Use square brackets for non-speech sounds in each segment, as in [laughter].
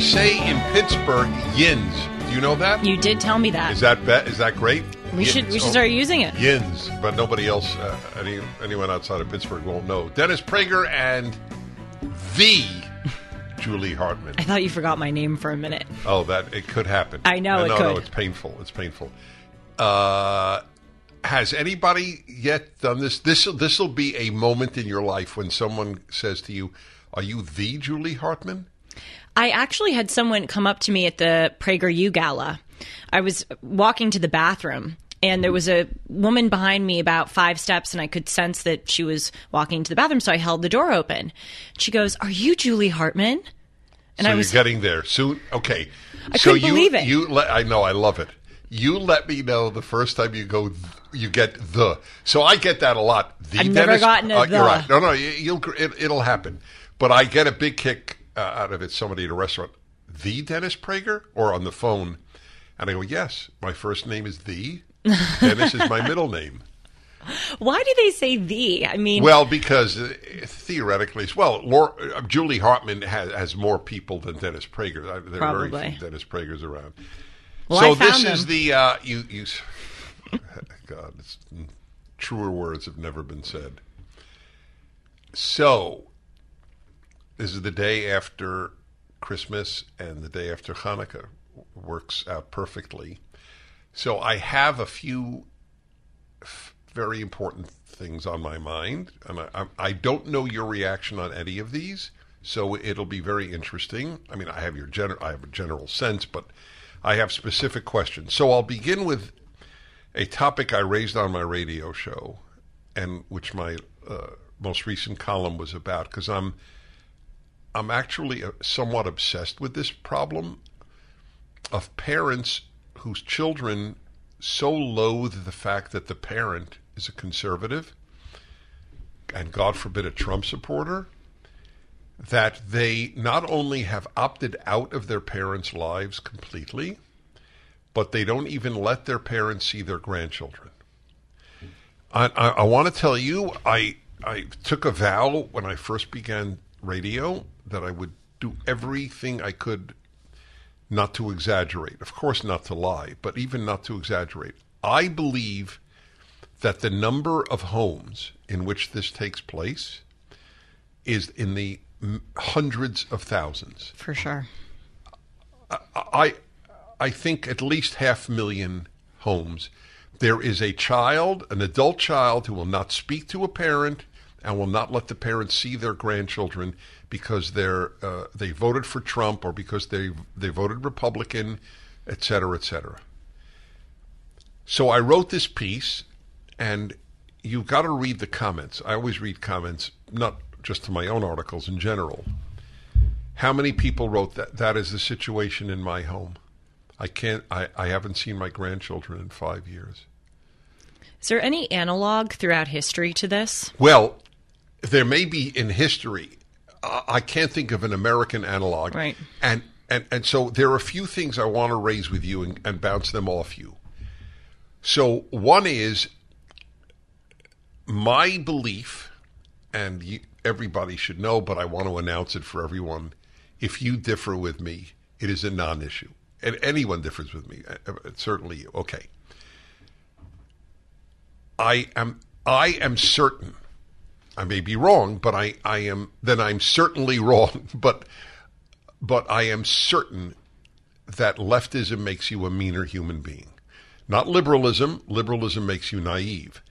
they say in Pittsburgh, yins. Do you know that? You did tell me that. Is that be- is that great? we should we should Oh, start using it. Yins, but nobody else, uh, any, anyone outside of Pittsburgh won't know. Dennis Prager and the [laughs] Julie Hartman. I thought you forgot my name for a minute. Oh, that it could happen. I know, no, it no, no, it's painful. It's painful. Uh, has anybody yet done this? This this will be a moment in your life when someone says to you, "Are you the Julie Hartman?" I actually had someone come up to me at the PragerU gala. I was walking to the bathroom and there was a woman behind me about five steps and I could sense that she was walking to the bathroom, so I held the door open. She goes, Are you Julie Hartman? And so I was you're getting there soon. Okay, I so couldn't you believe it. you let I know I love it. You let me know the first time you go. You get the. So I get that a lot. The I've never gotten a uh, the. You're right. No, no, you, you'll it, it'll happen. But I get a big kick uh, out of it. Somebody at a restaurant, the Dennis Prager, or on the phone, and I go, yes, my first name is the. [laughs] Dennis is my middle name. Why do they say the? I mean Well, because uh, theoretically, well, Laura, uh, Julie Hartman has, has more people than Dennis Prager. Uh, There are very Probably. few Dennis Pragers around. Well, so I found this is the uh, you you. [laughs] God, it's, truer words have never been said. So this is the day after Christmas and the day after Hanukkah. Works out perfectly. So I have a few f- very important things on my mind, and I, I, I don't know your reaction on any of these, so it'll be very interesting. I mean, I have your general, I have a general sense, but I have specific questions. So I'll begin with a topic I raised on my radio show, and which my uh, most recent column was about, because I'm I'm actually uh, somewhat obsessed with this problem of parents whose children so loathe the fact that the parent is a conservative and God forbid a Trump supporter that they not only have opted out of their parents' lives completely, but they don't even let their parents see their grandchildren. I, I, I want to tell you, I I took a vow when I first began radio that I would do everything I could not to exaggerate. Of course, not to lie, but even not to exaggerate. I believe that the number of homes in which this takes place is in the hundreds of thousands. for sure. I I think at least half a million homes. There is a child, an adult child, who will not speak to a parent and will not let the parents see their grandchildren because they're uh, they voted for Trump or because they they voted Republican, et cetera, et cetera. So I wrote this piece, and you've got to read the comments. I always read comments, not just to my own articles in general. How many people wrote that? That is the situation in my home. I can't. I, I haven't seen my grandchildren in five years. Is there any analog throughout history to this? Well, there may be in history. I can't think of an American analog. Right. And and and so there are a few things I want to raise with you and, and bounce them off you. So one is my belief, and you, everybody should know, but I want to announce it for everyone. If you differ with me, it is a non-issue, and anyone differs with me, uh, uh, certainly you. Okay. I am I am certain. I may be wrong, but I, I am then I'm certainly [laughs] wrong. But but I am certain that leftism makes you a meaner human being. Not liberalism. Liberalism makes you naive.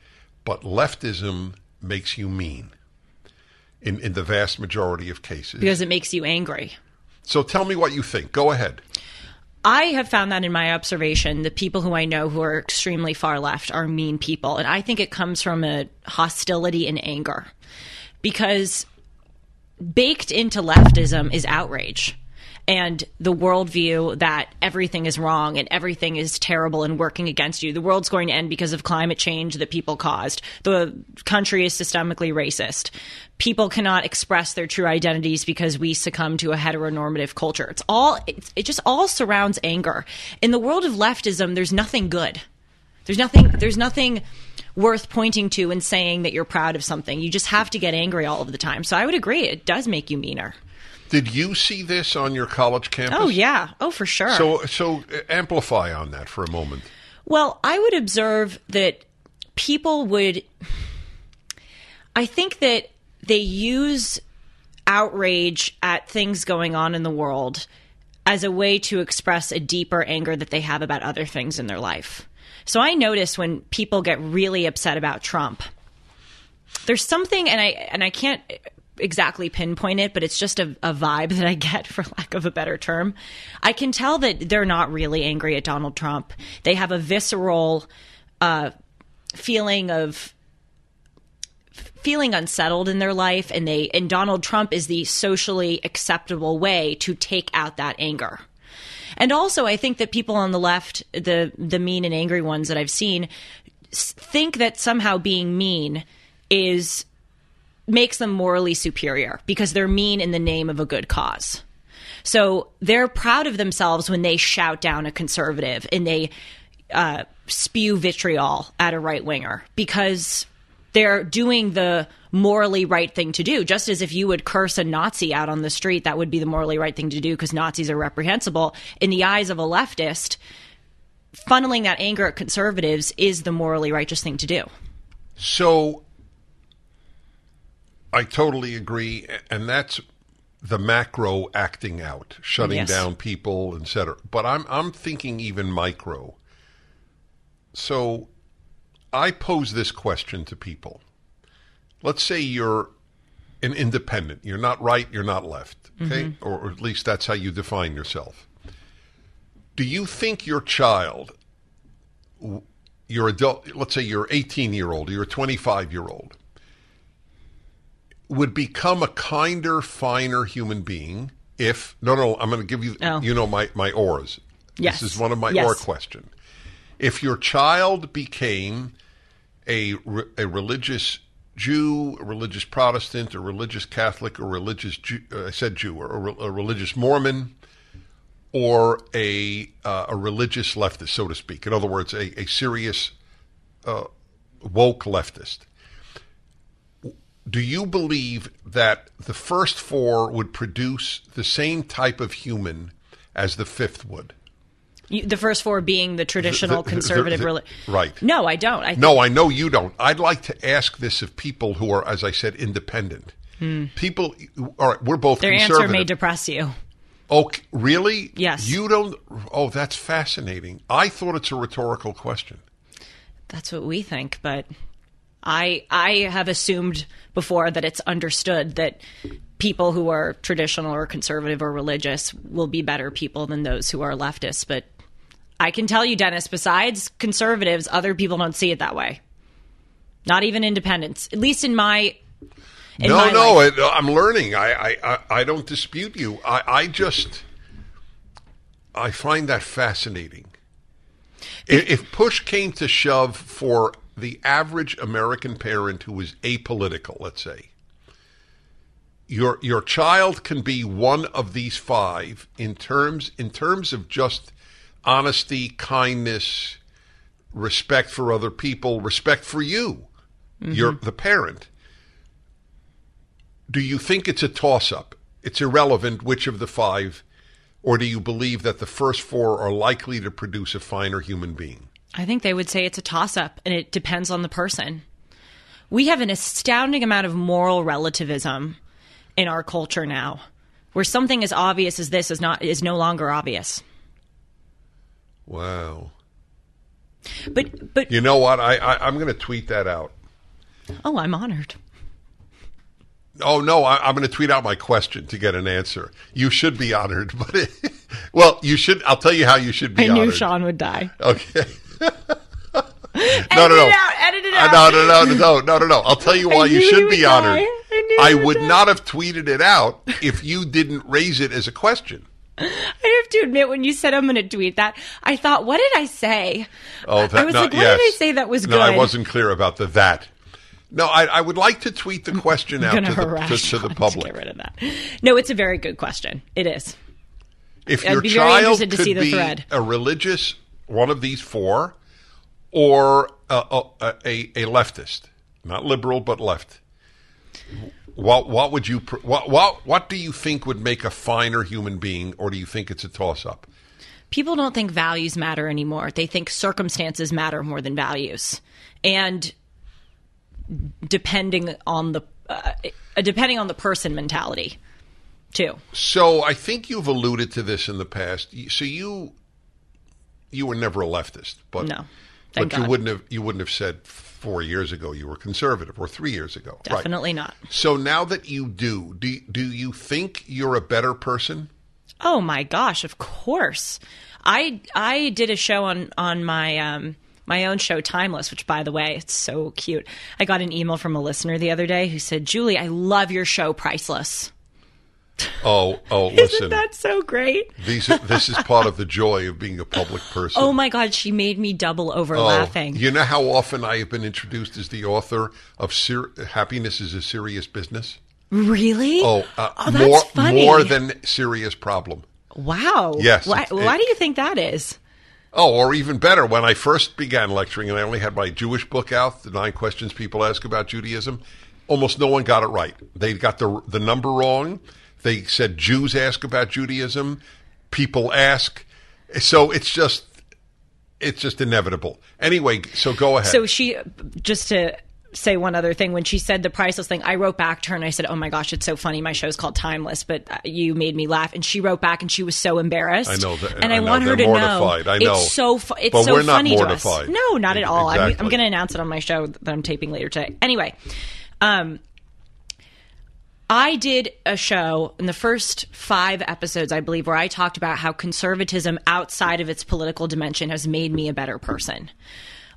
But leftism makes you mean in, in the vast majority of cases. Because it makes you angry. So tell me what you think. Go ahead. I have found that in my observation, the people who I know who are extremely far left are mean people. And I think it comes from a hostility and anger. Because baked into leftism is outrage and the worldview that everything is wrong and everything is terrible and working against you. The world's going to end because of climate change that people caused. The country is systemically racist. People cannot express their true identities because we succumb to a heteronormative culture. It's all it's, it just all surrounds anger. In the world of leftism, there's nothing good. There's nothing there's nothing worth pointing to and saying that you're proud of something. You just have to get angry all of the time. So I would agree it does make you meaner. Did you see this on your college campus? Oh yeah. Oh for sure. So so uh, amplify on that for a moment. Well, I would observe that people would I think that they use outrage at things going on in the world as a way to express a deeper anger that they have about other things in their life. So I notice when people get really upset about Trump, there's something, and I and I can't exactly pinpoint it, but it's just a, a, vibe [laughs] that I get, for lack of a better term. I can tell that they're not really angry at Donald Trump. They have a visceral uh, feeling of feeling unsettled in their life, and they and Donald Trump is the socially acceptable way to take out that anger. And also, I think that people on the left, the the mean and angry ones that I've seen, think that somehow being mean is makes them morally superior because they're mean in the name of a good cause. So they're proud of themselves when they shout down a conservative and they uh, spew vitriol at a right winger because they're doing the morally right thing to do. Just as if you would curse a Nazi out on the street, that would be the morally right thing to do because Nazis are reprehensible. In the eyes of a leftist, funneling that anger at conservatives is the morally righteous thing to do. So I totally agree. And that's the macro acting out, shutting yes. down people, etc. But I'm I'm thinking even micro. So I pose this question to people. Let's say you're an independent. You're not right, you're not left. Okay? Mm-hmm. Or, or at least that's how you define yourself. Do you think your child, your adult, let's say you're 18 year old, you're 25 year old, would become a kinder, finer human being if, no, no, I'm going to give you, oh. you know, my, my ors. Yes. This is one of my yes. or question. If your child became a, a religious Jew, a religious Protestant, a religious Catholic, a religious Jew, uh, I said Jew, or a, a religious Mormon, or a uh, a religious leftist, so to speak. In other words, a, a serious uh, woke leftist. Do you believe that the first four would produce the same type of human as the fifth would? You, the first four being the traditional the, the, conservative religion. Right. No, I don't. I no, I know you don't. I'd like to ask this of people who are, as I said, independent. Hmm. People, all right, we're both Their answer may depress you. Oh, really? Yes. You don't. Oh, that's fascinating. I thought it's a rhetorical question. That's what we think, but I I have assumed before that it's understood that people who are traditional or conservative or religious will be better people than those who are leftists, but I can tell you, Dennis, besides conservatives, other people don't see it that way. Not even independents, at least in my. In no, my no, it, I'm learning. I, I, I don't dispute you. I, I just, I find that fascinating. If push came to shove for the average American parent who is apolitical, let's say, your your child can be one of these five in terms in terms of just honesty, kindness, respect for other people, respect for you, mm-hmm. you're the parent. Do you think it's a toss up? It's irrelevant which of the five, or do you believe that the first four are likely to produce a finer human being? I think they would say it's a toss up and it depends on the person. We have an astounding amount of moral relativism in our culture now, where something as obvious as this is not is no longer obvious. Wow. But but You know what? I, I I'm going to tweet that out. oh, I'm honored. Oh no, I, I'm going to tweet out my question to get an answer. You should be honored, [laughs] but it, well, you should. I'll tell you how you should be I knew honored. Sean would die. Okay. [laughs] no, no, no. edit it Uh, out. No, no, no, no, no, no, no, no. I'll tell you why you should be honored. I would not have tweeted it out if you didn't raise it as a question. [laughs] I have to admit, when you said I'm going to tweet that, I thought, what did I say? Oh, that, I was no, like, what yes. did I say that was good? No, I wasn't clear about the that. No, I, I would like to tweet the question out to to the, to, to the to public. get rid of that. No, it's a very good question. It is. If I'd your be very child interested to could see the be thread. a religious, one of these four, or a, a, a, a leftist, not liberal but left, what what would you what what what do you think would make a finer human being, or do you think it's a toss up? People don't think values matter anymore. They think circumstances matter more than values. And depending on the uh, depending on the person mentality too. So I think you've alluded to this in the past. So you you were never a leftist, but No. Thank but you wouldn't have you wouldn't have said four years ago you were conservative or three years ago, right? Definitely not. So now that you do, do do you think you're a better person? Oh my gosh, of course. I I did a show on on my um my own show Timeless, which by the way, it's so cute. I got an email from a listener the other day who said, "Julie, I love your show Priceless." Oh, oh, [laughs] Isn't that so great? These this is part of the joy of being a public [laughs] person. Oh my god, she made me double over Oh, laughing. You know how often I have been introduced as the author of Ser- "Happiness is a Serious Business." Really? Oh, uh, oh that's more funny. more than serious problem. wow. Yes, Why, it- why do you think that is? Oh, or even better, when I first began lecturing and I only had my Jewish book out, The Nine Questions People Ask About Judaism, almost no one got it right. They got the the number wrong. They said Jews ask about Judaism, people ask. So it's just it's just inevitable. Anyway, so go ahead. So she just to say one other thing when she said the priceless thing i wrote back to her and i said oh my gosh it's so funny my show's called timeless but uh, you made me laugh and she wrote back and she was so embarrassed I know that- and i, I know, want her to they're know. I know. it's so fu- it's But so we're not funny to mortified. us no not at all i'm, I'm going to announce it on my show that i'm taping later today anyway um I did a show in the first five episodes, I believe, where I talked about how conservatism outside of its political dimension has made me a better person.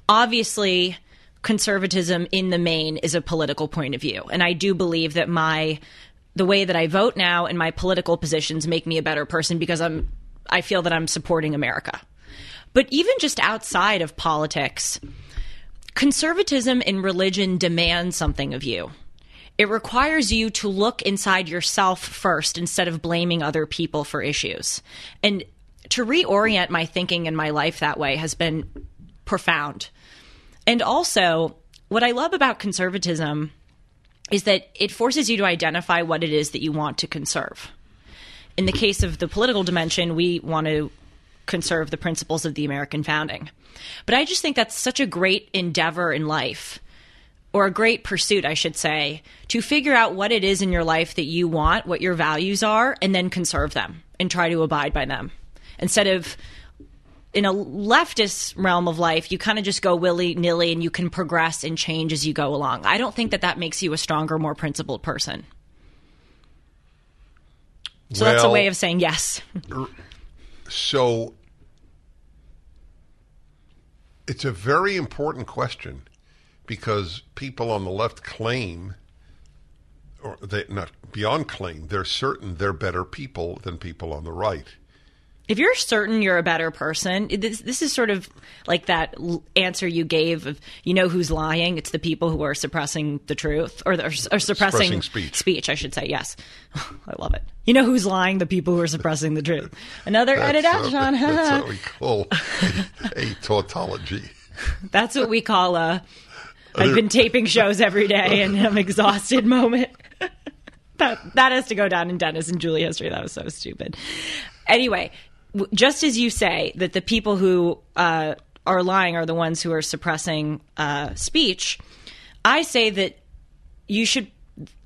Obviously, conservatism in the main is a political point of view. And I do believe that my the way that I vote now and my political positions make me a better person because I'm I feel that I'm supporting America. But even just outside of politics, conservatism and religion demand something of you. It requires you to look inside yourself first instead of blaming other people for issues. And to reorient my thinking and my life that way has been profound. And also, what I love about conservatism is that it forces you to identify what it is that you want to conserve. In the case of the political dimension, we want to conserve the principles of the American founding. But I just think that's such a great endeavor in life, or a great pursuit, I should say, to figure out what it is in your life that you want, what your values are, and then conserve them and try to abide by them. Instead of in a leftist realm of life, you kind of just go willy nilly and you can progress and change as you go along. I don't think that that makes you a stronger, more principled person. So that's a way of saying yes. So it's a very important question because people on the left claim, or they not beyond claim, they're certain they're better people than people on the right. if you're certain you're a better person, this, this is sort of like that l- answer you gave of you know who's lying. It's the people who are suppressing the truth or, or suppressing, Suppressing speech. Speech, I should say. Yes, [laughs] I love it. You know who's lying? The people who are suppressing the truth. Another edit out, Sean. that's what we [laughs] call a, a tautology. That's what we call a. I've been [laughs] taping shows every day and I'm exhausted moment. [laughs] that that has to go down in Dennis and Julie history. That was so stupid. Anyway, just as you say that the people who uh, are lying are the ones who are suppressing uh, speech, I say that you should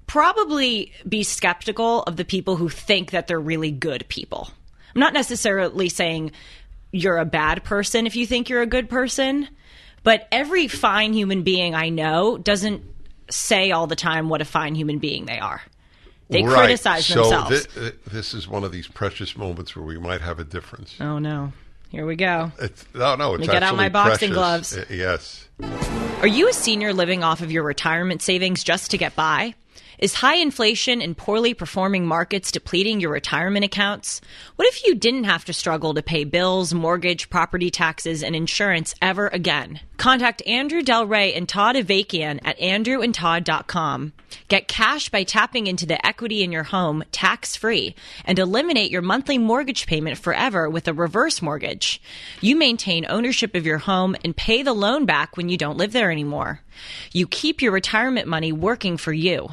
probably be skeptical of the people who think that they're really good people. I'm not necessarily saying you're a bad person if you think you're a good person. But every fine human being I know doesn't say all the time what a fine human being they are. They Right. criticize so themselves. uh, this is one of these precious moments where we might have a difference. oh no. Here we go. It's, no, no, it's get out my boxing precious. gloves. Uh, yes. Are you a senior living off of your retirement savings just to get by? Is high inflation and poorly performing markets depleting your retirement accounts? What if you didn't have to struggle to pay bills, mortgage, property taxes, and insurance ever again? Contact Andrew Del Rey and Todd Avakian at andrewandtodd.com. Get cash by tapping into the equity in your home tax free and eliminate your monthly mortgage payment forever with a reverse mortgage. You maintain ownership of your home and pay the loan back when you don't live there anymore. You keep your retirement money working for you.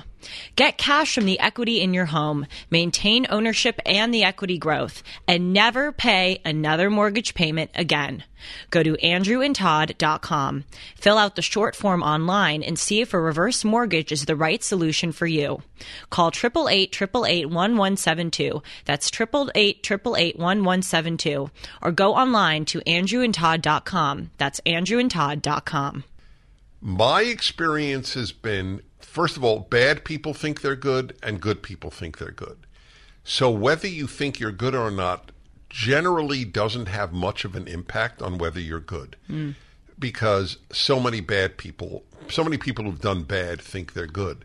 Get cash from the equity in your home, maintain ownership and the equity growth, and never pay another mortgage payment again. Go to andrewandtodd.com. Fill out the short form online and see if a reverse mortgage is the right solution for you. Call 888-888-1172. That's 888-888-1172. Or go online to andrewandtodd.com. That's andrewandtodd.com. My experience has been first of all, bad people think they're good and good people think they're good. So whether you think you're good or not generally doesn't have much of an impact on whether you're good. Hmm. Because so many bad people, so many people who've done bad think they're good.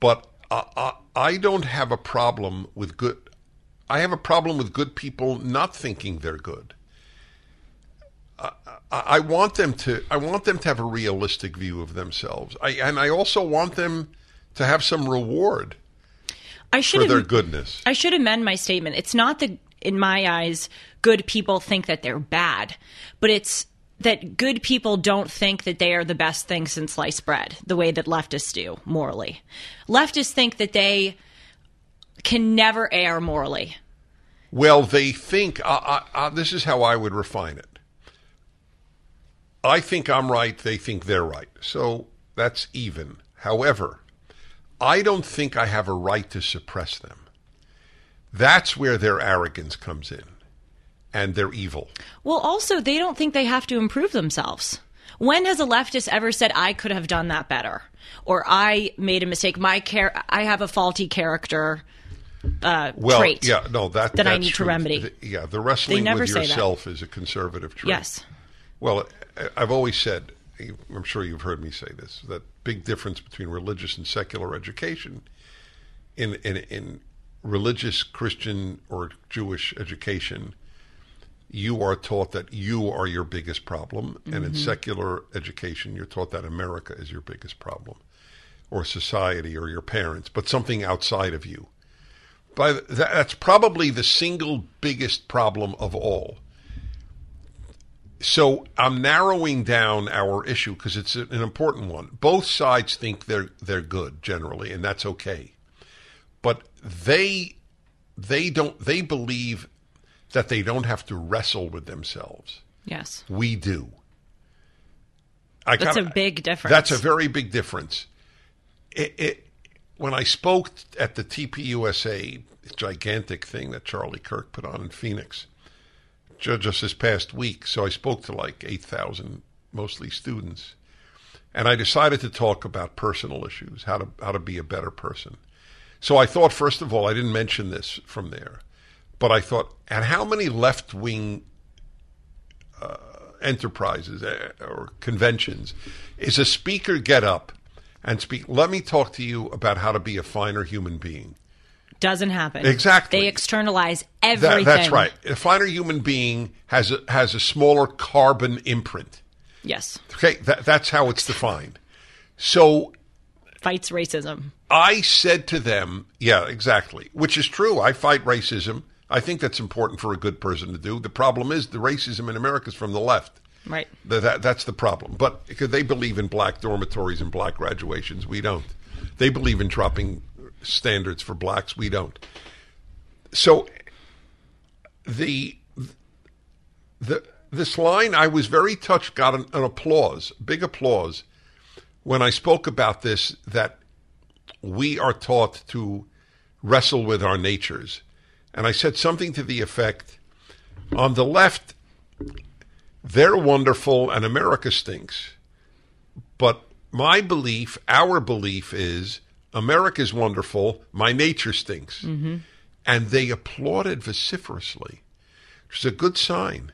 But I, I, I don't have a problem with good. I have a problem with good people not thinking they're good. I, want them to. I want them to have a realistic view of themselves. I and I also want them to have some reward I should for their goodness. I should amend my statement. It's not that, in my eyes, good people think that they're bad, but it's that good people don't think that they are the best thing since sliced bread, the way that leftists do morally. Leftists think that they can never err morally. Well, they think. Uh, uh, uh, this is how I would refine it. I think I'm right. They think they're right. So that's even. However, I don't think I have a right to suppress them. That's where their arrogance comes in, and they're evil. Well, also, they don't think they have to improve themselves. When has a leftist ever said, I could have done that better? Or I made a mistake. My char- I have a faulty character uh, Well, trait. yeah, no, that that I need to remedy. The- yeah, the wrestling with say that. yourself is a conservative trait. Yes. Well, I've always said, I'm sure you've heard me say this, that big difference between religious and secular education. In in, in religious Christian or Jewish education, you are taught that you are your biggest problem, and Mm-hmm. in secular education, you're taught that America is your biggest problem, or society, or your parents, but something outside of you. By the, that's probably the single biggest problem of all. So I'm narrowing down our issue because it's an important one. Both sides think they're they're good generally, and that's okay. But they they don't they believe that they don't have to wrestle with themselves. Yes. We do. I That's a big difference. That's a very big difference. It, it when I spoke at the TPUSA gigantic thing that Charlie Kirk put on in Phoenix, just this past week. So I spoke to like eight thousand, mostly students, and I decided to talk about personal issues, how to how to be a better person. So I thought, first of all, I didn't mention this from there, but I thought, and how many left wing enterprises uh, or conventions is a speaker get up and speak let me talk to you about how to be a finer human being Doesn't happen. Exactly. They externalize That- everything. that's right a finer human being has a, has a smaller carbon imprint Yes. okay that, that's how it's defined so Fights racism. I said to them, yeah, exactly, which is true. I fight racism. I think that's important for a good person to do. The problem is the racism in America is from the left. Right. Th- That, that's the problem. But because they believe in black dormitories and black graduations, we don't. They believe in dropping standards for blacks, we don't. So the the this line, I was very touched, got an, an applause, big applause, when I spoke about this. That we are taught to wrestle with our natures, and I said something to the effect: on the left, they're wonderful and America stinks. But my belief, our belief is America's wonderful, my nature stinks. Mm-hmm. And they applauded vociferously. It's a good sign.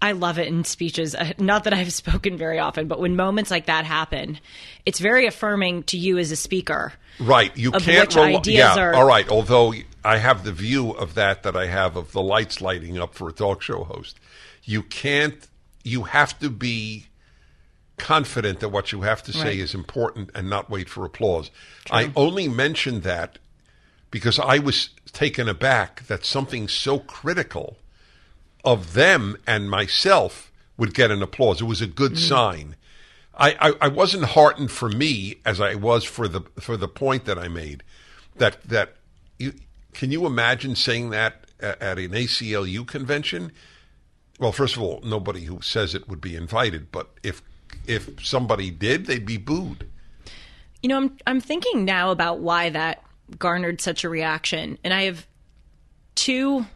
I love it in speeches. Uh, Not that I've [laughs] spoken very often, but when moments like that happen, it's very affirming to you as a speaker. Right. You can't which rely- ideas yeah, are- all right. Although I have the view of that that I have of the lights lighting up for a talk show host. You can't you have to be confident that what you have to say Right. is important and not wait for applause. I only mentioned that because I was taken aback that something so critical of them and myself would get an applause. It was a good Mm. sign. I, I, I wasn't heartened for me as I was for the for the point that I made. That that you can you imagine saying that at, at an ACLU convention? Well, first of all, nobody who says it would be invited. But if if somebody did, they'd be booed. You know, I'm I'm thinking now about why that garnered such a reaction, and I have two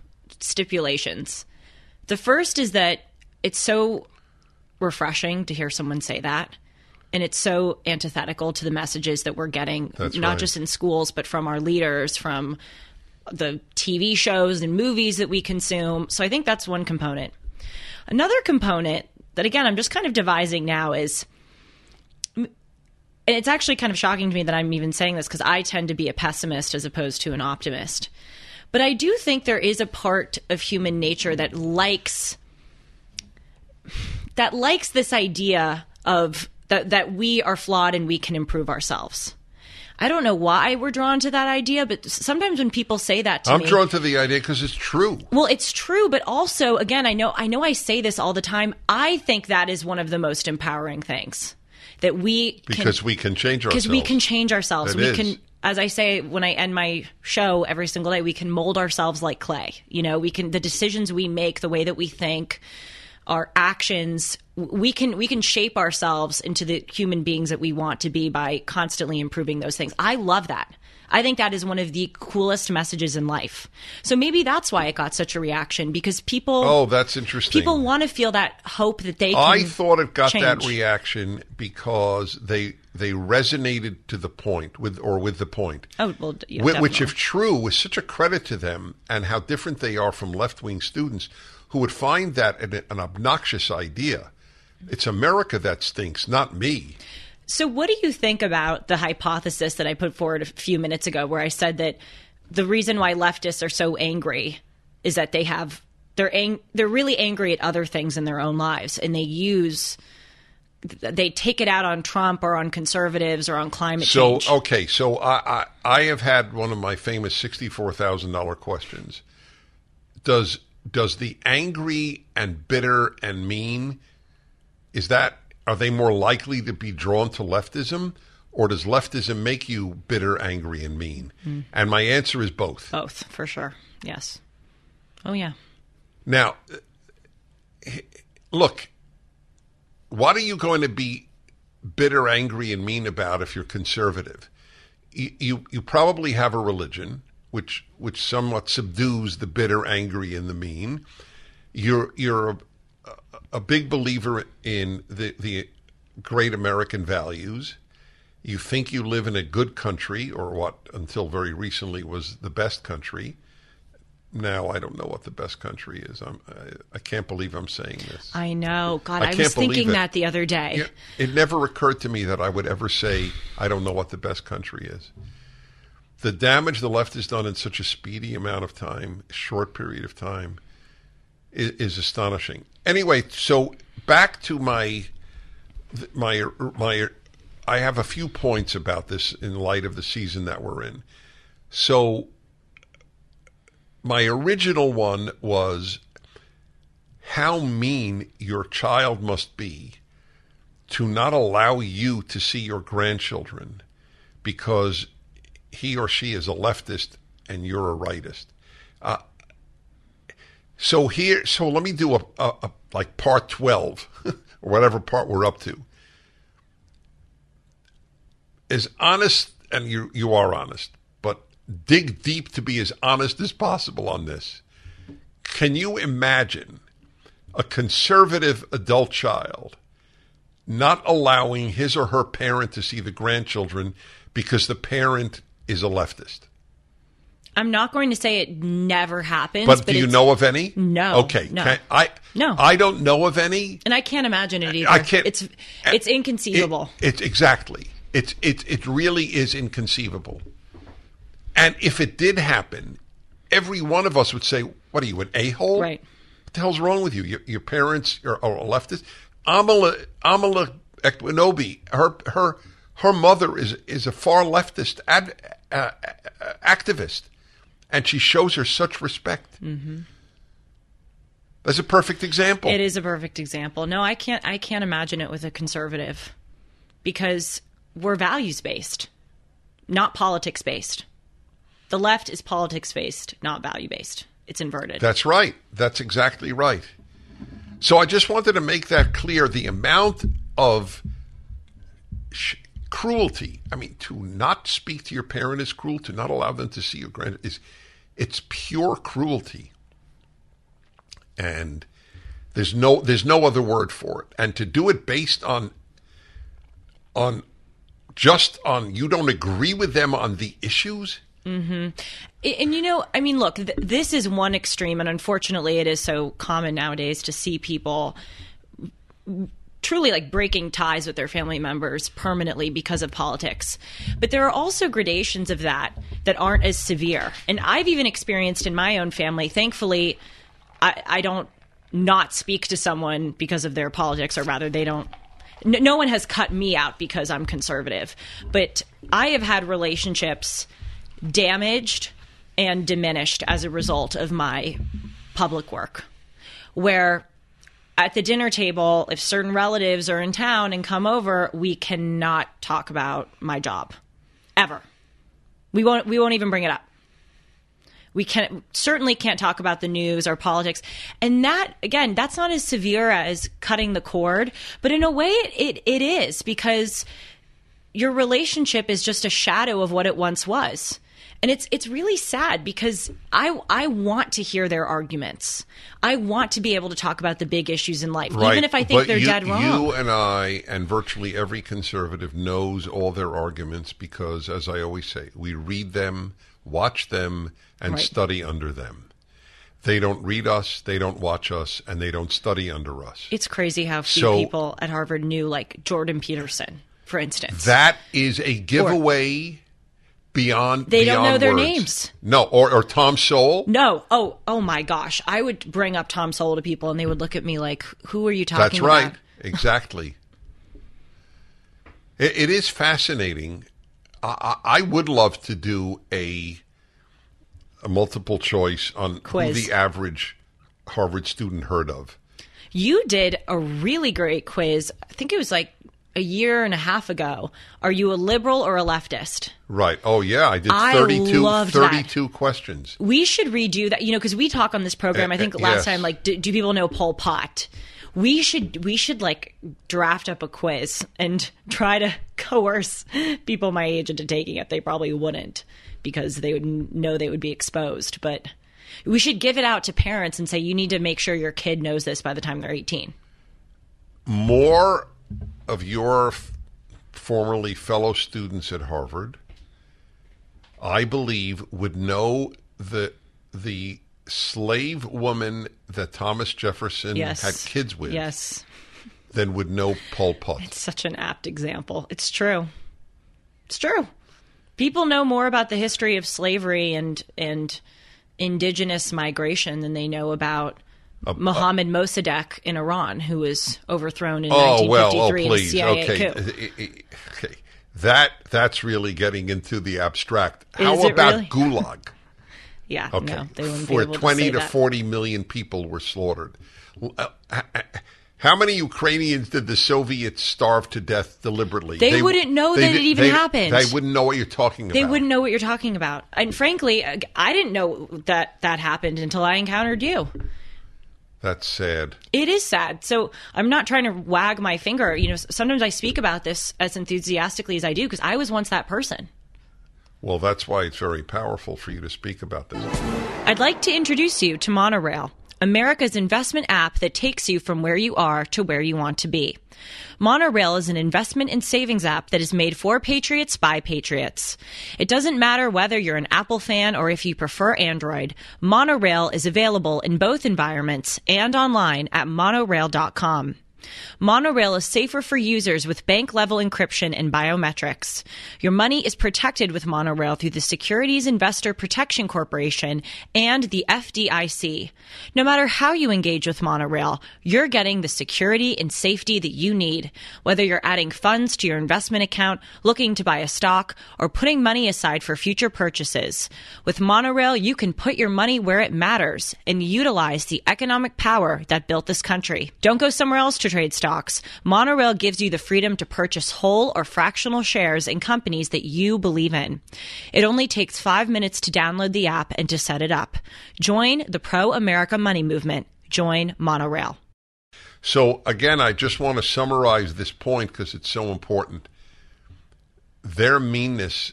stipulations. The first is that it's so refreshing to hear someone say that, and it's so antithetical to the messages that we're getting, That's not right. just in schools, but from our leaders, from the TV shows and movies that we consume. So I think that's one component. Another component that, again, I'm just kind of devising now is and it's actually kind of shocking to me that I'm even saying this because I tend to be a pessimist as opposed to an optimist. But I do think there is a part of human nature that likes that likes this idea of that that we are flawed and we can improve ourselves. I don't know why we're drawn to that idea, but sometimes when people say that to I'm me, drawn to the idea because it's true. well, it's true, but also, again, I know, I know, I say this all the time. I think that is one of the most empowering things that we can- Because we can change ourselves. because we can change ourselves. It we is. can, as I say when I end my show every single day, we can mold ourselves like clay. You know, we can the decisions we make, the way that we think, our actions, we can we can shape ourselves into the human beings that we want to be by constantly improving those things. I love that. I think that is one of the coolest messages in life. So maybe that's why it got such a reaction because people Oh, that's interesting. people want to feel that hope that they can I thought it got that reaction because they they resonated to the point with or with the point. Oh, well, yeah, Whi- which, if true, was such a credit to them and how different they are from left wing students who would find that an, an obnoxious idea. It's America that stinks, not me. So, what do you think about the hypothesis that I put forward a few minutes ago, where I said that the reason why leftists are so angry is that they have they're ang- they're really angry at other things in their own lives, and they use they take it out on Trump or on conservatives or on climate So change. So, okay, so I, I I have had one of my famous sixty four thousand dollar questions. Does does the angry and bitter and mean is that are they more likely to be drawn to leftism or does leftism make you bitter, angry, and mean? Hmm. And my answer is both. Both, for sure. Yes. Oh yeah. Now, look, what are you going to be bitter, angry, and mean about if you're conservative? You, you, you probably have a religion which which somewhat subdues the bitter, angry, and the mean. You're you're a, big believer in the the great American values. You think you live in a good country, or what until very recently was the best country now I don't know what the best country is. I'm, I, I can't believe I'm saying this. I know. God, I I, was thinking it. that the other day. It never occurred to me that I would ever say I don't know what the best country is. The damage the left has done in such a speedy amount of time, short period of time, is, is astonishing. Anyway, so back to my my my. I have a few points about this in light of the season that we're in. So my original one was how mean your child must be to not allow you to see your grandchildren because he or she is a leftist and you're a rightist. Uh, so here, so let me do a, a, a like part twelve [laughs] or whatever part we're up to. As honest, and you you are honest, but dig deep to be as honest as possible on this. Can you imagine a conservative adult child not allowing his or her parent to see the grandchildren because the parent is a leftist. I'm not going to say it never happens. But, do you know of any? No, Okay. no. Can- I No. I don't know of any. And I can't imagine it either. I can't. It's it's inconceivable. It, it's exactly. It's it it really is inconceivable. And if it did happen, every one of us would say, "What are you, an a hole? Right. What the hell's wrong with you? Your, your parents are, are a leftist." Amala Amala Ekpunobi, her her her mother is is a far leftist ad, uh, uh, activist, and she shows her such respect. Mm-hmm. That's a perfect example. It is a perfect example. No, I can't. I can't imagine it with a conservative, because we're values based, not politics based. The left is politics based, not value based. It's inverted. That's right. That's exactly right. So I just wanted to make that clear. The amount of sh- cruelty, I mean, to not speak to your parent is cruel. To not allow them to see your grand is, it's pure cruelty. And there's no there's no other word for it. And to do it based on on just on you don't agree with them on the issues. Mm-hmm. And you know, I mean, look, th- this is one extreme, and unfortunately, it is so common nowadays to see people truly like breaking ties with their family members permanently because of politics. But there are also gradations of that that aren't as severe. And I've even experienced in my own family, thankfully, I, I don't not speak to someone because of their politics, or rather, they don't. No, no one has cut me out because I'm conservative. But I have had relationships damaged and diminished as a result of my public work. Where at the dinner table, if certain relatives are in town and come over, we cannot talk about my job ever. We won't. We won't even bring it up. We can certainly can't talk about the news or politics, and that again, that's not as severe as cutting the cord, but in a way, it, it, it is because your relationship is just a shadow of what it once was. And it's it's really sad because I I want to hear their arguments. I want to be able to talk about the big issues in life, even if I think but they're you, dead wrong. You and I and virtually every conservative knows all their arguments because, as I always say, we read them, watch them, and Right. study under them. They don't read us, they don't watch us, and they don't study under us. it's crazy how few So- people at Harvard knew like Jordan Peterson, for instance. That is a giveaway beyond. They don't know beyond their words. names. No, or, or Tom Sowell. no, oh, oh my gosh! I would bring up Tom Sowell to people, and they would look at me like, "Who are you talking That's right. about?" Exactly. [laughs] It, it is fascinating. I, I I would love to do a a multiple choice on Quiz. who the average Harvard student heard of. You did a really great quiz. I think it was like a year and a half ago. Are you a liberal or a leftist? Right. Oh yeah, I did I 32, loved that. 32 questions. We should redo that, you know, because we talk on this program. I think Uh, uh, last yes. time, like, do, do people know Pol Pot? We should we should like draft up a quiz and [laughs] try to coerce people my age into taking it. They probably wouldn't because they would know they would be exposed. But we should give it out to parents and say you need to make sure your kid knows this by the time they're eighteen. More of your f- formerly fellow students at Harvard, I believe, would know the the slave woman that Thomas Jefferson Yes, had kids with Yes, than would know Pol Pot. It's such an apt example. It's true. It's true. People know more about the history of slavery and and indigenous migration than they know about Mohammad Mossadegh in Iran, who was overthrown in Oh well, oh 1953 in a please, CIA okay, coup. okay. That that's really getting into the abstract. How Is about really? Gulag? [laughs] Yeah, Okay, no, they wouldn't be able twenty to, to that. forty million people were slaughtered. Uh, How many Ukrainians did the Soviets starve to death deliberately? They wouldn't know that it even they- happened. They wouldn't know what you're talking about. They wouldn't know what you're talking about. And frankly, I didn't know that that happened until I encountered you. That's sad. It is sad. So I'm not trying to wag my finger. You know, sometimes I speak about this as enthusiastically as I do because I was once that person. Well, that's why it's very powerful for you to speak about this. I'd like to introduce you to Monorail, America's investment app that takes you from where you are to where you want to be. Monorail is an investment and savings app that is made for patriots by patriots. It doesn't matter whether you're an Apple fan or if you prefer Android, Monorail is available in both environments and online at monorail.com. Monorail is safer for users with bank level encryption and biometrics. Your money is protected with Monorail through the Securities Investor Protection Corporation and the FDIC. No matter how you engage with Monorail, you're getting the security and safety that you need. Whether you're adding funds to your investment account, looking to buy a stock, or putting money aside for future purchases. With Monorail, you can put your money where it matters and utilize the economic power that built this country. Don't go somewhere else to trade stocks. Monorail gives you the freedom to purchase whole or fractional shares in companies that you believe in. It only takes five minutes to download the app and to set it up. Join the pro America money movement. Join Monorail. So, again, I just want to summarize this point because it's so important. Their meanness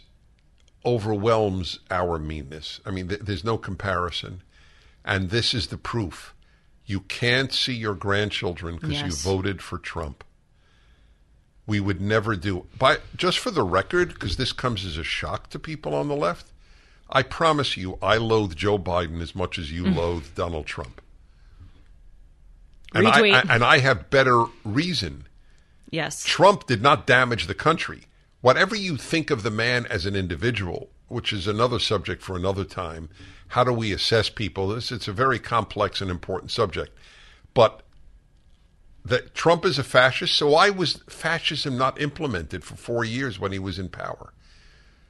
overwhelms our meanness. I mean, th- there's no comparison. And this is the proof. You can't see your grandchildren because you voted for Trump. We would never do. But just for the record, because this comes as a shock to people on the left, I promise you, I loathe Joe Biden as much as you mm. loathe Donald Trump. And I, I- and I have better reason. Yes. Trump did not damage the country. Whatever you think of the man as an individual, which is another subject for another time, how do we assess people? This it's a very complex and important subject. But that Trump is a fascist, so why was fascism not implemented for four years when he was in power?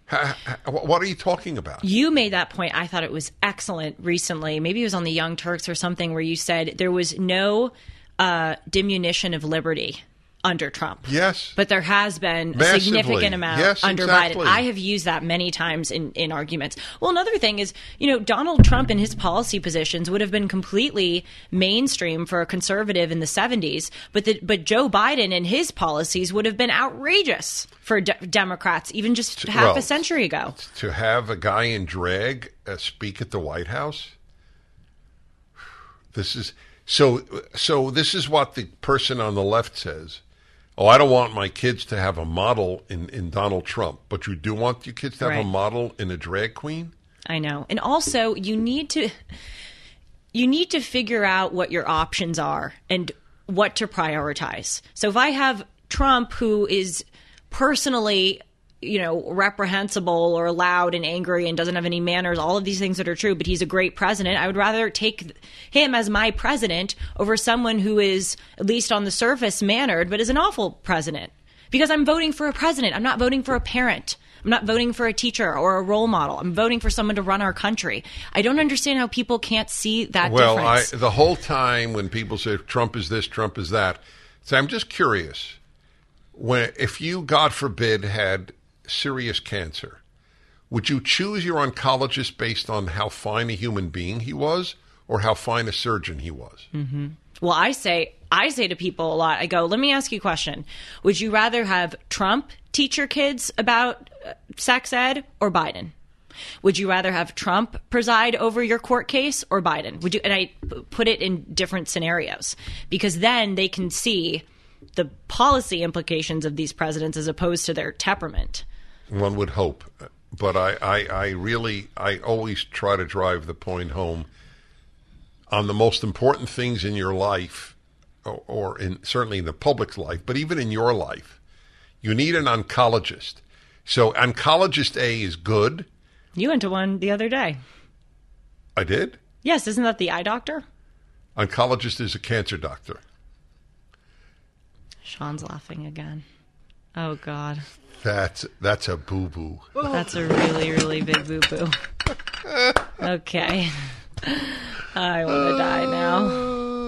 Ha- ha- What are you talking about? You made that point. I thought it was excellent recently. Maybe it was on the Young Turks or something where you said there was no uh, diminution of liberty under Trump. Yes. But there has been a significant amount Yes, under exactly. Biden. I have used that many times in, in arguments. Well, another thing is, you know, Donald Trump and his policy positions would have been completely mainstream for a conservative in the 70s, but the, but Joe Biden and his policies would have been outrageous for de- Democrats even just half well, a century ago. to have a guy in drag uh, speak at the White House. This is so. So this is what the person on the left says. Oh, I don't want my kids to have a model in, in Donald Trump, but you do want your kids to have a model in a drag queen. I know. And also, you need to you need to figure out what your options are and what to prioritize. So if I have Trump who is personally you know reprehensible or loud and angry and doesn't have any manners all of these things that are true but he's a great president i would rather take him as my president over someone who is at least on the surface mannered but is an awful president because i'm voting for a president i'm not voting for a parent I'm not voting for a teacher or a role model. I'm voting for someone to run our country. I don't understand how people can't see that Well, I, difference. the whole time when people say Trump is this, Trump is that, so I'm just curious. When if you, God forbid, had serious cancer, would you choose your oncologist based on how fine a human being he was, or how fine a surgeon he was? Well, I say I say to people a lot. I go, "Let me ask you a question. Would you rather have Trump teach your kids about uh, sex ed or Biden?" Would you rather have Trump preside over your court case or Biden? Would you? And I put it in different scenarios because then they can see the policy implications of these presidents as opposed to their temperament. One would hope, but I, I, I really, I always try to drive the point home on the most important things in your life, or, or in certainly in the public's life, but even in your life, you need an oncologist. So oncologist A is good. You went to one the other day. I did. Yes, isn't that the eye doctor? Oncologist is a cancer doctor. Sean's laughing again. Oh God, That's that's a boo boo. that's a really, really big boo boo. [laughs] Okay, I want to die now.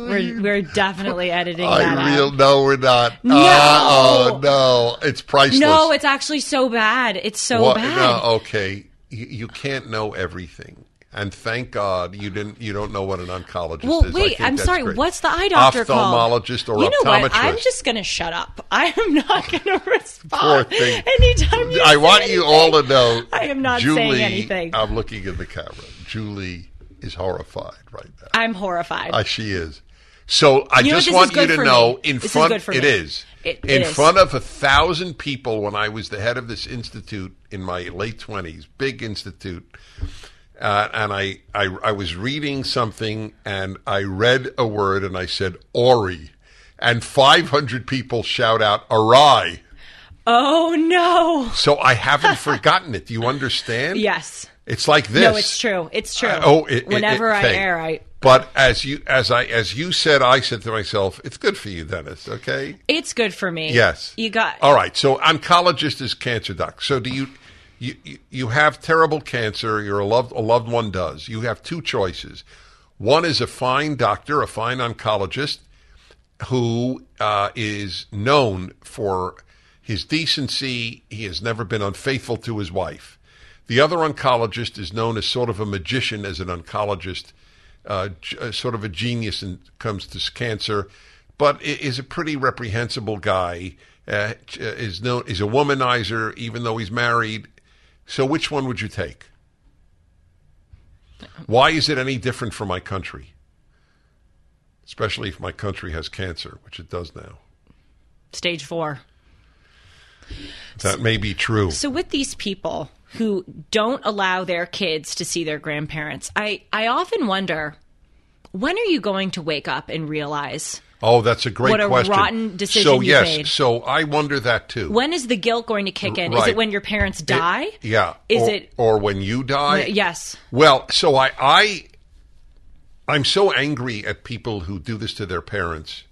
We're we're definitely editing that I real out. no, we're not. No! oh no, it's priceless. No, it's actually so bad. It's so What- bad. No, okay, you, you can't know everything, and thank God you didn't. You don't know what an oncologist Well, is. Well, wait. I'm sorry. great. What's the eye doctor called? Ophthalmologist or you know what? I'm just going to shut up. [laughs] I am not going [laughs] to respond. Poor thing. Anytime you I want you all to know. I am not Julie, saying anything. I'm looking at the camera. Julie is horrified right now. I'm horrified. Uh, she is. So I You just want you to know me. in This is front for it is. It- it in is. front of a thousand people when I was the head of this institute in my late twenties, big institute. Uh, and I, I I was reading something and I read a word and I said Ori and 500 people shout out awry. oh no. So I haven't [laughs] forgotten it. Do you understand? Yes. It's like this. No, it's true. It's true. Uh, oh, it, it- whenever it- I okay. air, I But as you as I as you said, I said to myself, "It's good for you, Dennis." Okay. it's good for me. Yes. You got All right. So oncologist is cancer doc. So do you you you- have terrible cancer, your loved a loved one does. You have two choices. One is a fine doctor, a fine oncologist who uh, is known for his decency. He has never been unfaithful to his wife. The other oncologist is known as sort of a magician, as an oncologist, uh, uh, sort of a genius it comes to cancer, but is a pretty reprehensible guy. Uh, uh, is known is a womanizer, even though he's married. So, which one would you take? Why is it any different for my country? Especially if my country has cancer, which it does now. stage four. That may be true. So with these people who don't allow their kids to see their grandparents, I, I often wonder when are you going to wake up and realize Oh, that's a great question. What a question. rotten decision So you yes, made. so I wonder that too. when is the guilt going to kick in? Is it when your parents It- die? yeah. Is or, it or when you die? yes. Well, so I, I, I'm so angry at people who do this to their parents,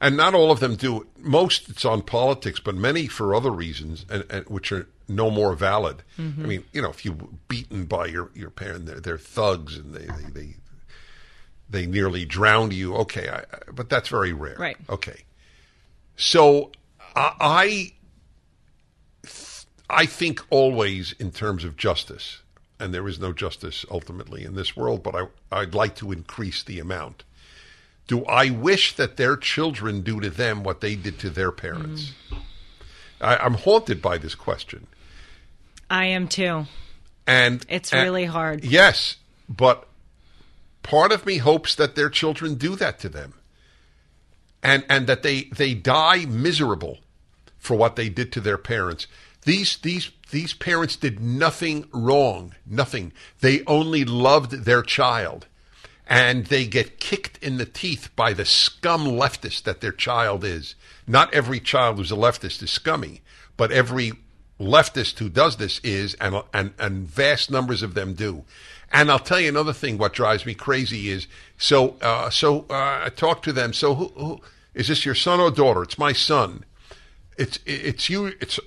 and not all of them do it. Most it's on politics, but many for other reasons, and, and which are no more valid. Mm-hmm. I mean, you know, if you're beaten by your your parent, they're, they're thugs, and they they. they they nearly drowned you. Okay, I, but that's very rare. Right. Okay. So I, I think always in terms of justice, and there is no justice ultimately in this world, but I, I'd like to increase the amount. Do I wish that their children do to them what they did to their parents? Mm-hmm. I, I'm haunted by this question. I am too. And It's and- really hard. Yes, but part of me hopes that their children do that to them. And and that they they die miserable for what they did to their parents. These these these parents did nothing wrong, nothing. They only loved their child. And they get kicked in the teeth by the scum leftist that their child is. Not every child who's a leftist is scummy, but every leftist who does this is, and and and vast numbers of them do. And I'll tell you another thing. What drives me crazy is so uh, so. Uh, I talk to them. So who, who is this? Your son or daughter? It's my son. It's it's you. It's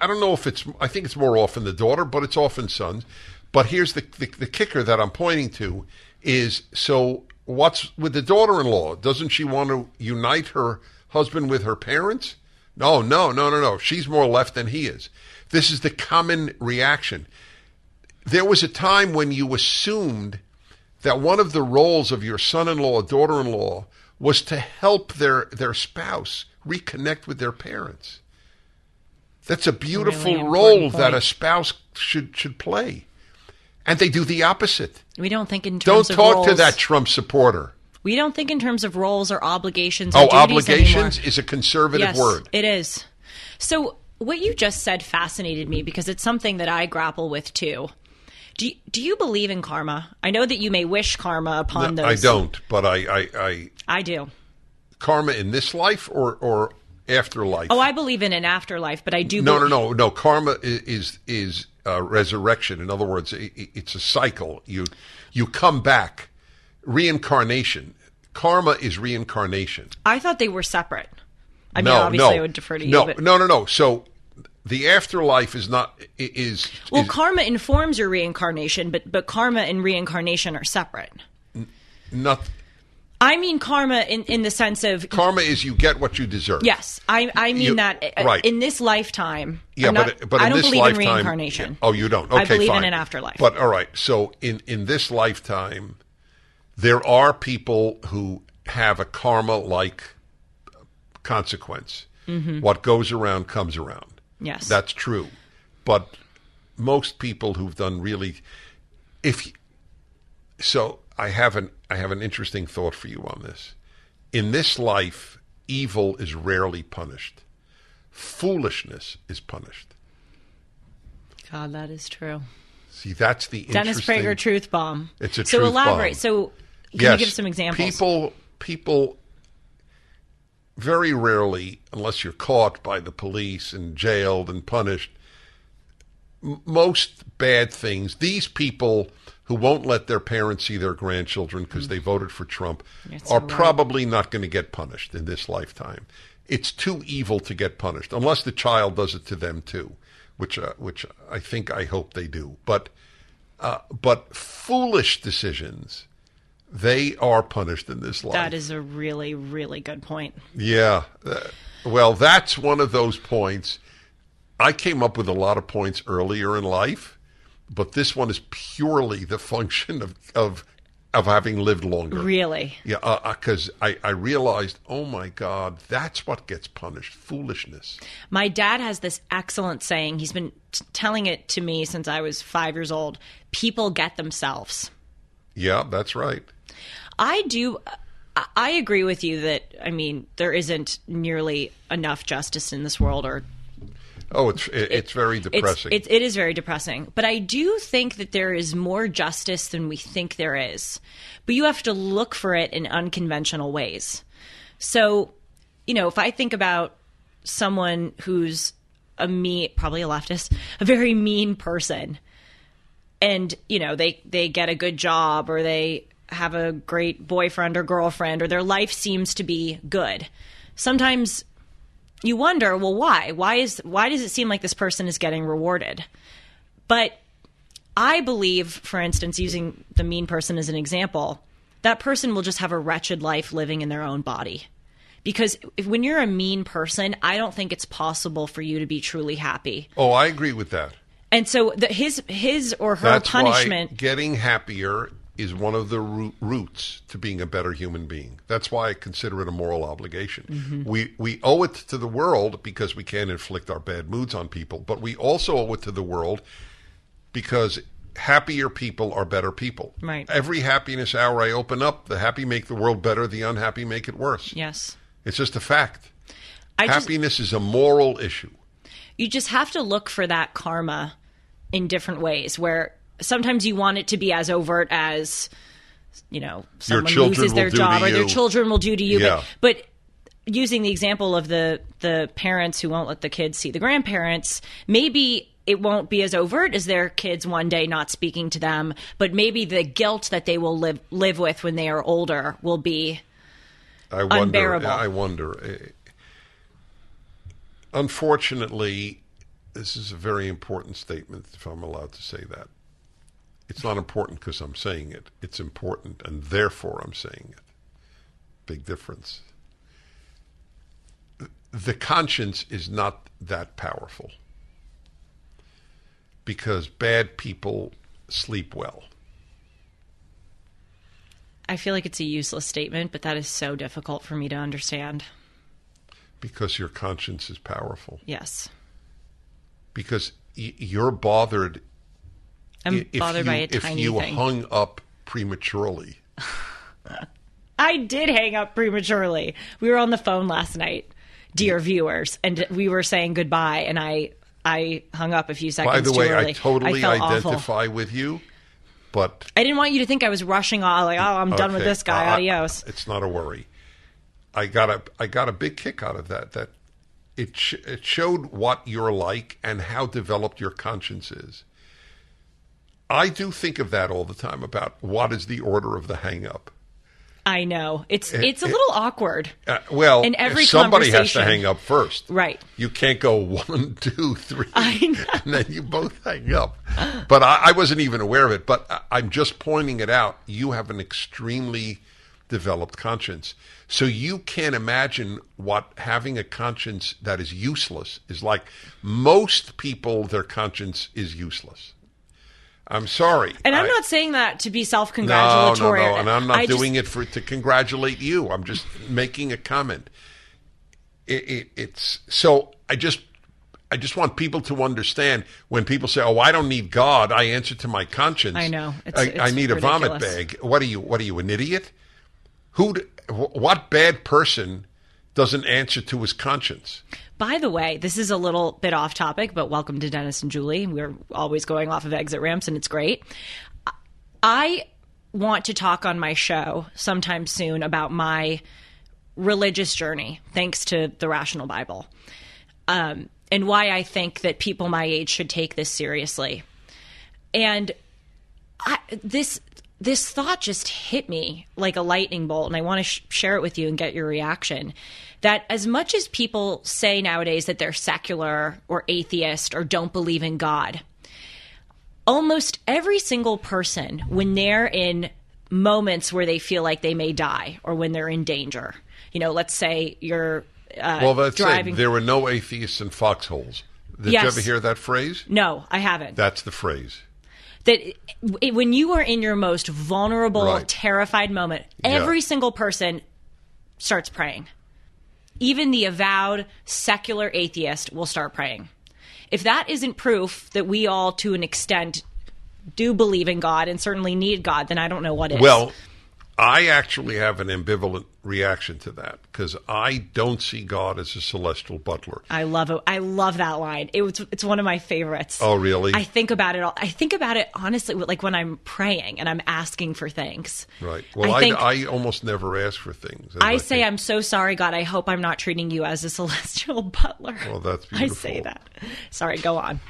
I don't know if it's. I think it's more often the daughter, but it's often sons. But here's the the, the kicker that I'm pointing to is so. What's with the daughter-in-law? Doesn't she want to unite her husband with her parents? No, no, no, no, no. She's more left than he is. This is the common reaction. There was a time when you assumed that one of the roles of your son-in-law or daughter-in-law was to help their their spouse reconnect with their parents. That's a beautiful Really role important that a spouse should should play. And they do the opposite. We don't think in terms Don't talk to that Trump supporter. We don't think in terms of roles or obligations. Oh, or duties obligations anymore. is a conservative yes, word. It is. So what you just said fascinated me because it's something that I grapple with too. Do you, do you believe in karma? I know that you may wish karma upon No, those. I don't, but I, I, I I do. karma in this life or or afterlife. Oh, I believe in an afterlife, but I do. No, no, believe- no, no. Karma i- is is uh, resurrection. In other words, i i- it's a cycle. You you come back. Reincarnation. Karma is reincarnation. I thought they were separate. I mean, no, obviously, no, I would defer to no, you. But, no, no, no. So the afterlife is not is well, is, karma informs your reincarnation, but but karma and reincarnation are separate. not. I mean karma in, in the sense of Karma is you get what you deserve. yes, I I mean You- that uh, right. in this lifetime. Yeah, not- but but I don't believe lifetime, in reincarnation. Oh, you don't. Okay, I believe fine. in an afterlife. But all right. So in in this lifetime, there are people who have a karma like consequence. What goes around comes around. Yes. that's true. But most people who've done really, if so I have an I have an interesting thought for you on this. In this life, evil is rarely punished. Foolishness is punished. God, that is true. See, that's the Dennis interesting. Prager truth bomb. It's a so truth elaborate. bomb. So can yes, you give some examples? People, people, very rarely, unless you're caught by the police and jailed and punished, m- most bad things. These people who won't let their parents see their grandchildren because they voted for Trump That's are right. probably not going to get punished in this lifetime. It's too evil to get punished, unless the child does it to them too, which uh, which I think I hope they do. But uh, but foolish decisions, they are punished in this life. that is a really, really good point. Yeah. Uh, well, that's one of those points. I came up with a lot of points earlier in life, but this one is purely the function of of, of having lived longer. Really. Yeah, because I, I realized, oh my God, that's what gets punished foolishness. My dad has this excellent saying. He's been t- telling it to me since I was five years old. People get themselves. Yeah, that's right. I do. I- agree with you that I mean there isn't nearly enough justice in this world, or Oh, it's it, it's very depressing. it's it is very depressing. But I do think that there is more justice than we think there is. But you have to look for it in unconventional ways. So, you know, if I think about someone who's a mean, probably a leftist, a very mean person, and you know they they get a good job or they have a great boyfriend or girlfriend or their life seems to be good. Sometimes you wonder, well, why? Why is why does it seem like this person is getting rewarded? But I believe, for instance, using the mean person as an example, that person will just have a wretched life living in their own body. Because if, when you're a mean person, I don't think it's possible for you to be truly happy. oh, I agree with that. And so the, his his or her That's punishment why getting happier is one of the root, roots to being a better human being. That's why I consider it a moral obligation. Mm-hmm. We we owe it to the world because we can't inflict our bad moods on people, but we also owe it to the world because happier people are better people. Right. Every happiness hour I open up, the happy make the world better, the unhappy make it worse. yes. It's just a fact. I just, Happiness is a moral issue. you just have to look for that karma in different ways where sometimes you want it to be as overt as you know someone loses their job or their children will do to you Yeah. but but using the example of the the parents who won't let the kids see the grandparents maybe it won't be as overt as their kids one day not speaking to them but maybe the guilt that they will live live with when they are older will be I wonder. Unbearable. I wonder. eh, Unfortunately, this is a very important statement. If I'm allowed to say that, it's not important because I'm saying it. It's important, and therefore I'm saying it. Big difference. The conscience is not that powerful because bad people sleep well. I feel like it's a useless statement but that is so difficult for me to understand because your conscience is powerful. yes Because y- you're bothered i'm if bothered you, by a if tiny you thing hung up prematurely. [laughs] I did hang up prematurely. We were on the phone last night, dear viewers, and we were saying goodbye, and I I hung up a few seconds By the way. I totally awful. identify with you, but I didn't want you to think I was rushing off, like, oh, I'm done with this guy. I- I- Adios. it's not a worry. I got a I got a big kick out of that. That it sh- it showed what you're like and how developed your conscience is. I do think of that all the time about what is the order of the hang up. I know it's it's a little awkward. Uh, well, In every somebody has to hang up first. Right. You can't go one, [laughs] two, three, I know. and then you both hang up. But I, I wasn't even aware of it. But I, I'm just pointing it out. You have an extremely developed conscience. So you can't imagine what having a conscience that is useless is like. Most people, their conscience is useless. I'm sorry. And I'm I- not saying that to be self-congratulatory. no, no, no. and I'm not I just- doing it for to congratulate you. I'm just making a comment. It, it, it's so I just I just want people to understand when people say, "Oh, I don't need God. I answer to my conscience." I know. It's- I, it's I need a vomit bag. What are you? What are you, an idiot? Who? What bad person doesn't answer to his conscience? By the way, this is a little bit off topic, but welcome to Dennis and Julie. We're always going off of exit ramps, and it's great. I want to talk on my show sometime soon about my religious journey, thanks to the Rational Bible, um, and why I think that people my age should take this seriously. And I, this this thought just hit me like a lightning bolt, and I want to sh- share it with you and get your reaction. That as much as people say nowadays that they're secular or atheist or don't believe in God, almost every single person, when they're in moments where they feel like they may die or when they're in danger, you know, let's say you're uh, Well, that's driving. it. There were no atheists in foxholes. Did Yes. you ever hear that phrase? no, I haven't. That's the phrase. That it, when you are in your most vulnerable, Right. terrified moment, Yeah. every single person starts praying. Even the avowed secular atheist will start praying. If that isn't proof that we all, to an extent, do believe in God and certainly need God, then I don't know what is. Well, I actually have an ambivalent reaction to that because I don't see God as a celestial butler. I love it. I love that line. It was. It's one of my favorites. Oh, really? I think about it all. I think about it honestly, like when I'm praying and I'm asking for things. Right. Well, I I, think- I almost never ask for things. I say think- I'm so sorry, God. I hope I'm not treating you as a [laughs] celestial butler. Well, that's beautiful. I say that. Sorry, go on.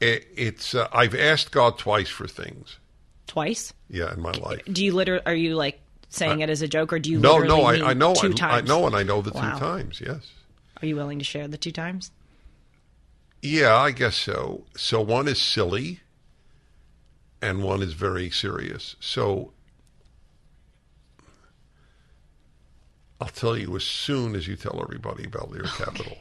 It, it's. Uh, I've asked God twice for things. Twice? Yeah, in my life. Do you literally? Are you like saying it as a joke, or do you? No, no, I, I know, two I, I times? know, and I know the Wow. two times. Yes. Are you willing to share the two times? Yeah, I guess so. So one is silly, and one is very serious. So I'll tell you as soon as you tell everybody about Lear Capital.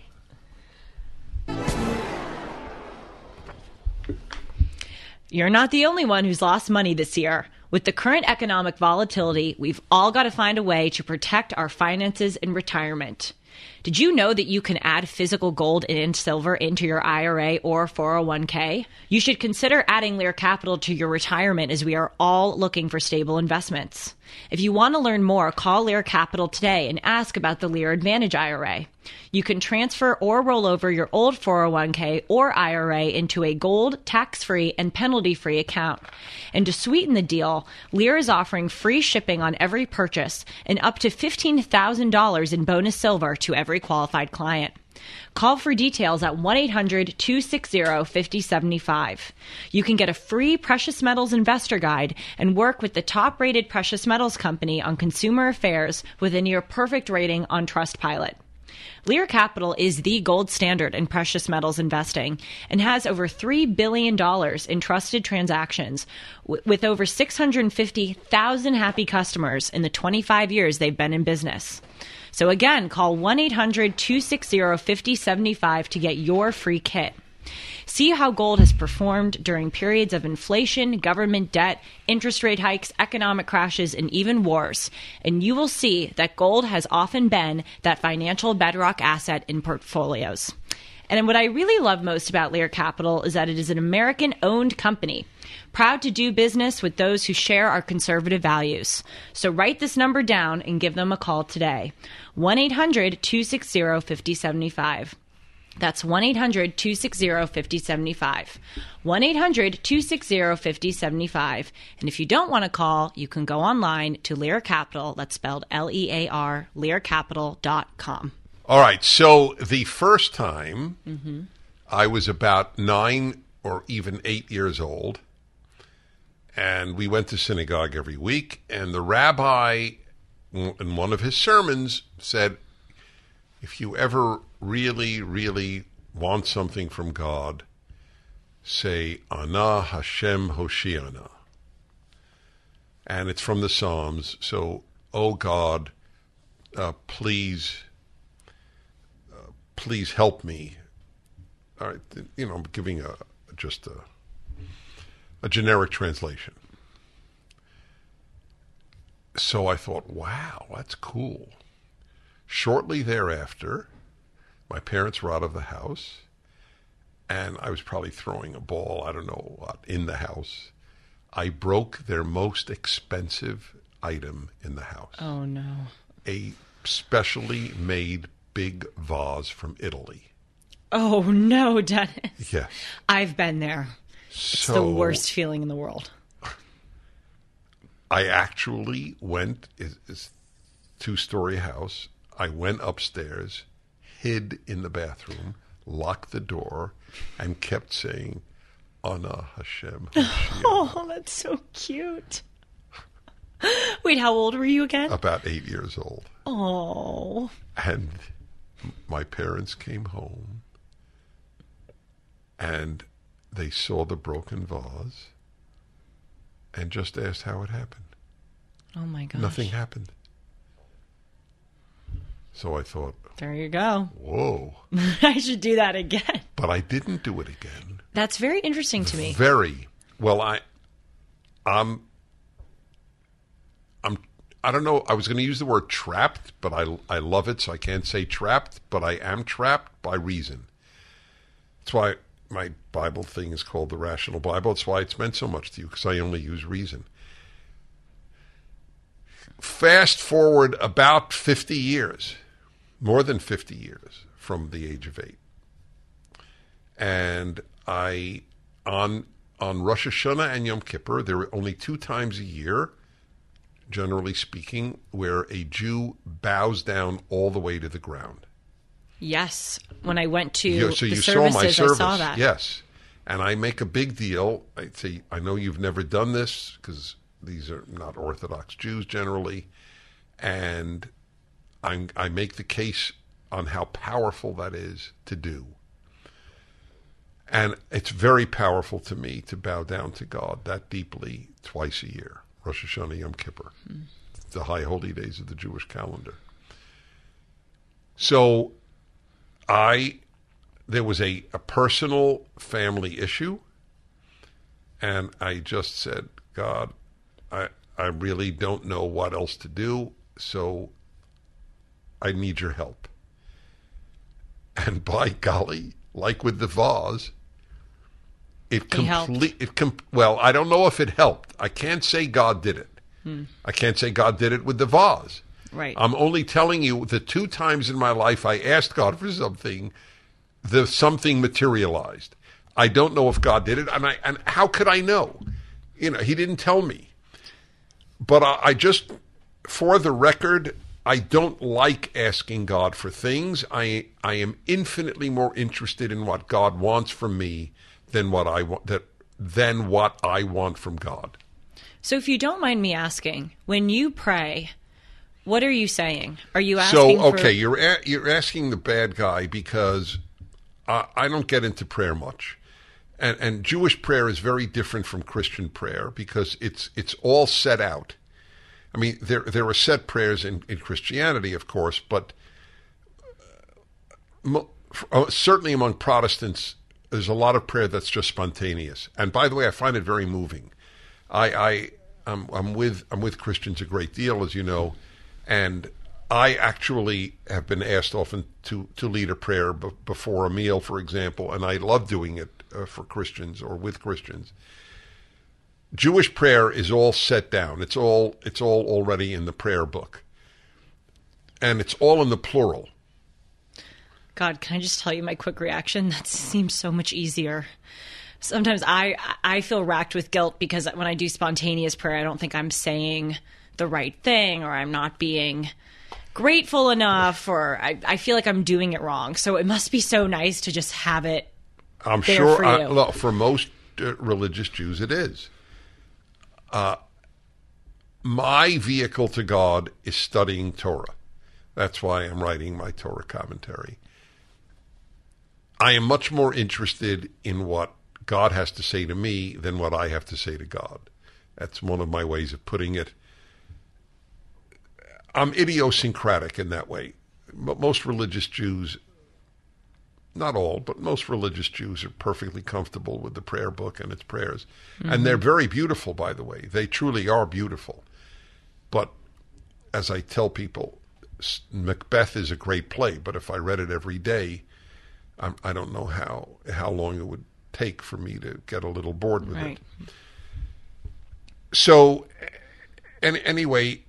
You're not the only one who's lost money this year. With the current economic volatility, we've all got to find a way to protect our finances in retirement. Did you know that you can add physical gold and silver into your IRA or 401k? You should consider adding Lear Capital to your retirement as we are all looking for stable investments. If you want to learn more, call Lear Capital today and ask about the Lear Advantage IRA. You can transfer or roll over your old 401k or IRA into a gold, tax free, and penalty free account. And to sweeten the deal, Lear is offering free shipping on every purchase and up to $15,000 in bonus silver to every qualified client. Call for details at 1 800 260 5075. You can get a free precious metals investor guide and work with the top rated precious metals company on consumer affairs with a near perfect rating on Trustpilot. Lear Capital is the gold standard in precious metals investing and has over $3 billion in trusted transactions with over 650,000 happy customers in the 25 years they've been in business. So again, call 1 800 260 5075 to get your free kit. See how gold has performed during periods of inflation, government debt, interest rate hikes, economic crashes, and even wars. And you will see that gold has often been that financial bedrock asset in portfolios. And what I really love most about Lear Capital is that it is an American owned company, proud to do business with those who share our conservative values. So write this number down and give them a call today 1 800 260 5075. That's 1 800 260 5075. 1 800 260 5075. And if you don't want to call, you can go online to Lear Capital, that's spelled L E A R, learcapital.com. All right. So the first time mm-hmm. I was about nine or even eight years old, and we went to synagogue every week, and the rabbi, in one of his sermons, said, If you ever really, really want something from God, say, Ana Hashem Hoshiana. And it's from the Psalms. So, oh God, uh, please please help me. All right, you know, I'm giving a just a a generic translation. So I thought, wow, that's cool. Shortly thereafter, My parents were out of the house, and I was probably throwing a ball, I don't know what, in the house. I broke their most expensive item in the house Oh no. a specially made big vase from Italy. Oh no, Dennis. Yes. I've been there. It's the worst feeling in the world. I actually went, it's, it's two story house. I went upstairs, hid in the bathroom, locked the door, and kept saying, Ana Hashem. [laughs] Hashem." Oh, that's so cute. Wait, how old were you again? About eight years old. Oh. And my parents came home and they saw the broken vase and just asked how it happened. Oh my gosh. Nothing happened. So I thought, There you go. whoa. [laughs] I should do that again. But I didn't do it again. That's very interesting to me. Very well. I, I'm, I'm. I don't know. I was going to use the word trapped, but I I love it, so I can't say trapped. But I am trapped by reason. That's why my Bible thing is called the Rational Bible. That's why it's meant so much to you because I only use reason. Fast forward about fifty years, more than fifty years from the age of eight and I on on Rosh Hashanah and Yom Kippur, there are only two times a year, generally speaking, where a Jew bows down all the way to the ground. Yes. When I went to Yeah, so the you saw services, my service, I saw that. yes, and I make a big deal. I say, I know you've never done this because these are not Orthodox Jews generally, and I'm, I make the case on how powerful that is to do. And it's very powerful to me to bow down to God that deeply twice a year Rosh Hashanah, Yom Kippur, hmm. the high holy days of the Jewish calendar. So I, there was a, a personal family issue, and I just said, God, I, I really don't know what else to do, so I need your help. And by [laughs] golly, like with the vase, it complete it com- well, I don't know if it helped. I can't say God did it. Hmm. I can't say God did it with the vase. Right. I'm only telling you the two times in my life I asked God for something, the something materialized. I don't know if God did it, and I and how could I know? You know, He didn't tell me. But I, I just, for the record, I don't like asking God for things. I I am infinitely more interested in what God wants from me than what I want that than what I want from God. So if you don't mind me asking, when you pray, what are you saying? Are you asking So for okay, you're a, you're asking the bad guy because I, I don't get into prayer much, and and Jewish prayer is very different from Christian prayer because it's it's all set out. I mean, there there are set prayers in, in Christianity, of course, but uh, mo- uh, certainly among Protestants, there's a lot of prayer that's just spontaneous. And by the way, I find it very moving. I, I I'm, I'm with I'm with Christians a great deal, as you know, and I actually have been asked often to to lead a prayer b- before a meal, for example, and I love doing it uh, for Christians or with Christians. Jewish prayer is all set down. It's all it's all already in the prayer book, and it's all in the plural. God, can I just tell you my quick reaction? That seems so much easier. Sometimes I I feel racked with guilt because when I do spontaneous prayer, I don't think I'm saying the right thing or I'm not being grateful enough or I, I feel like I'm doing it wrong. So it must be so nice to just have it. I'm sure for you. look, for most uh, religious Jews it is. Uh, my vehicle to God is studying Torah. That's why I'm writing my Torah commentary. I am much more interested in what God has to say to me than what I have to say to God. That's one of my ways of putting it. I'm idiosyncratic in that way. But most religious Jews not all, but most religious Jews are perfectly comfortable with the prayer book and its prayers. And mm-hmm. they're very beautiful, by the way. They truly are beautiful. But as I tell people, Macbeth is a great play, but if I read it every day, I'm, I don't know how how long it would take for me to get a little bored with Right. it. So, and anyway,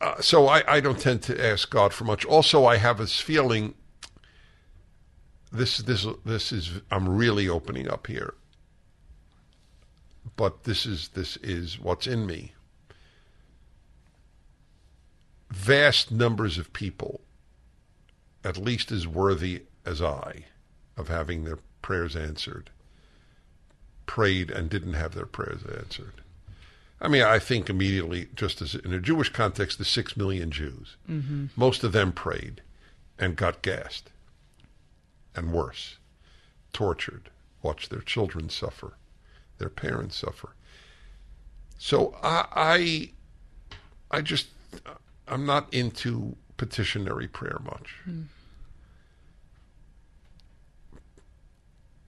uh, so I, I don't tend to ask God for much. Also, I have this feeling. This this this is I'm really opening up here. But this is this is what's in me. Vast numbers of people, at least as worthy as I, of having their prayers answered, prayed and didn't have their prayers answered. I mean, I think immediately, just as in a Jewish context, the six million Jews. Mm-hmm. Most of them prayed and got gassed, and worse, tortured, watched their children suffer, their parents suffer. So I, I, I just, I'm not into petitionary prayer much. Hmm.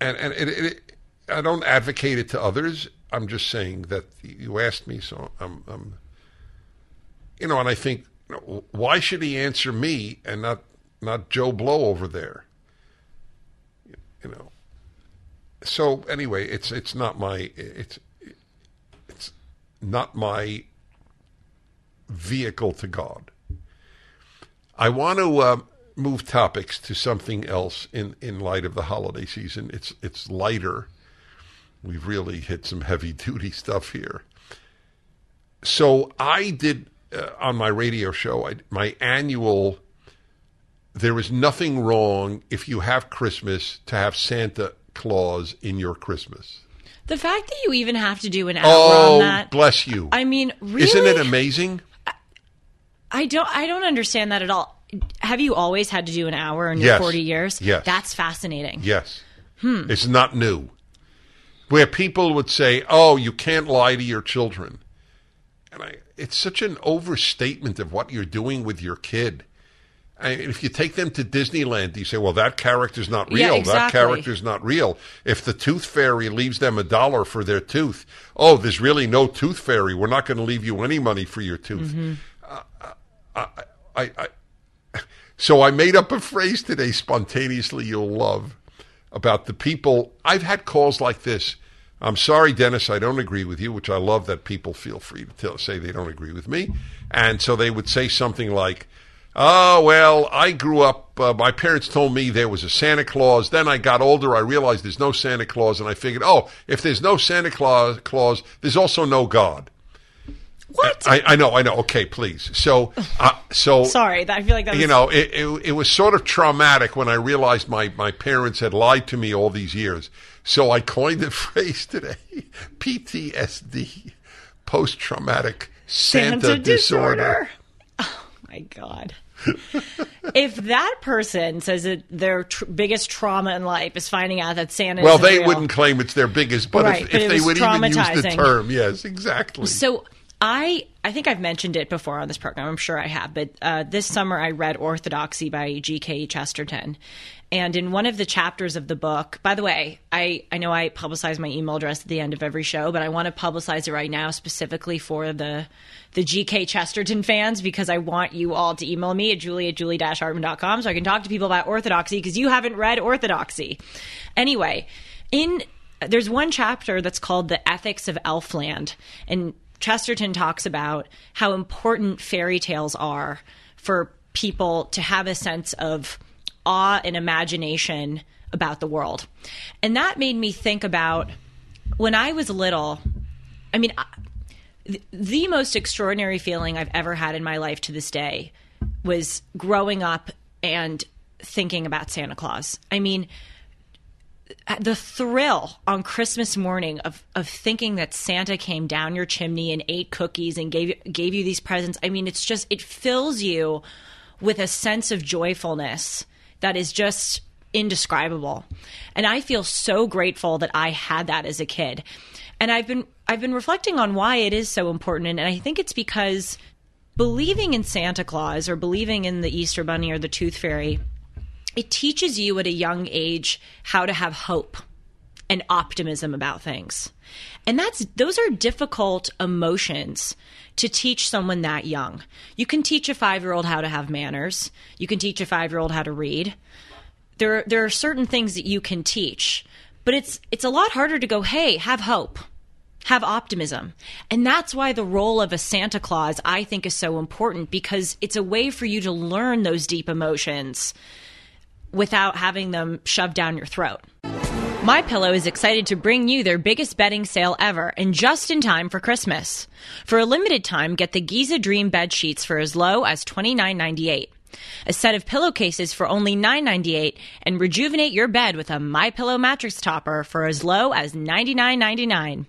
And and it, it, I don't advocate it to others. I'm just saying that you asked me, so I'm, I'm you know, and I think, you know, why should he answer me and not not Joe Blow over there? You know. So anyway, it's it's not my it's it's not my vehicle to God. I want to uh, move topics to something else in, in light of the holiday season. It's it's lighter. We've really hit some heavy [laughs] duty stuff here. So I did uh, on my radio show I, my annual. There is nothing wrong if you have Christmas to have Santa Claus in your Christmas. The fact that you even have to do an hour Oh, on that. bless you! I mean, really? Isn't it amazing? I don't. I don't understand that at all. Have you always had to do an hour in Yes. your forty years? Yes. That's fascinating. Yes. Hmm. It's not new. Where people would say, "Oh, you can't lie to your children," and I, it's such an overstatement of what you're doing with your kid. I, if you take them to Disneyland, you say, "Well, that character's not real. Yeah, That character's not real." If the Tooth Fairy leaves them a dollar for their tooth, oh, there's really no Tooth Fairy. We're not going to leave you any money for your tooth. Mm-hmm. I, I, [laughs] so I made up a phrase today spontaneously you'll love about the people. I've had calls like this. I'm sorry, Dennis, I don't agree with you, which I love that people feel free to tell, say they don't agree with me. And so they would say something like, Oh, well, I grew up, uh, my parents told me there was a Santa Claus. Then I got older, I realized there's no Santa Claus, and I figured, oh, if there's no Santa Claus, Claus there's also no God. What? I, I know, I know. Okay, please. So, uh, so [laughs] Sorry, that, I feel like that. Was, you know, it, it, it was sort of traumatic when I realized my, my parents had lied to me all these years. So I coined the [laughs] phrase today PTSD, post traumatic Santa, Santa disorder. disorder. Oh my god. if that person says that their tr- biggest trauma in life is finding out that Santa Well, they real. wouldn't claim it's their biggest, but Right, if, but if they would even use the term, yes, exactly. So I I think I've mentioned it before on this program. I'm sure I have. But uh, this summer I read Orthodoxy by G.K. Chesterton. And in one of the chapters of the book, by the way, I, I know I publicize my email address at the end of every show, but I want to publicize it right now specifically for the the GK Chesterton fans because I want you all to email me at julie at julie-hartman.com so I can talk to people about Orthodoxy because you haven't read Orthodoxy. Anyway, in there's one chapter that's called the ethics of elfland and chesterton talks about how important fairy tales are for people to have a sense of awe and imagination about the world. And that made me think about when i was little i mean the most extraordinary feeling i've ever had in my life to this day was growing up and thinking about santa claus. I mean the thrill on Christmas morning of of thinking that Santa came down your chimney and ate cookies and gave gave you these presents. I mean, it's just it fills you with a sense of joyfulness that is just indescribable. And I feel so grateful that I had that as a kid. And I've been I've been reflecting on why it is so important and I think it's because believing in Santa Claus or believing in the Easter bunny or the tooth fairy it teaches you at a young age how to have hope and optimism about things. And that's those are difficult emotions to teach someone that young. You can teach a 5-year-old how to have manners. You can teach a 5-year-old how to read. There there are certain things that you can teach, but it's it's a lot harder to go, "Hey, have hope." Have optimism. And that's why the role of a Santa Claus I think is so important because it's a way for you to learn those deep emotions without having them shoved down your throat. My Pillow is excited to bring you their biggest bedding sale ever and just in time for Christmas. For a limited time, get the Giza Dream bed sheets for as low as $29.98. A set of pillowcases for only $9.98 and rejuvenate your bed with a My Pillow mattress topper for as low as $99.99.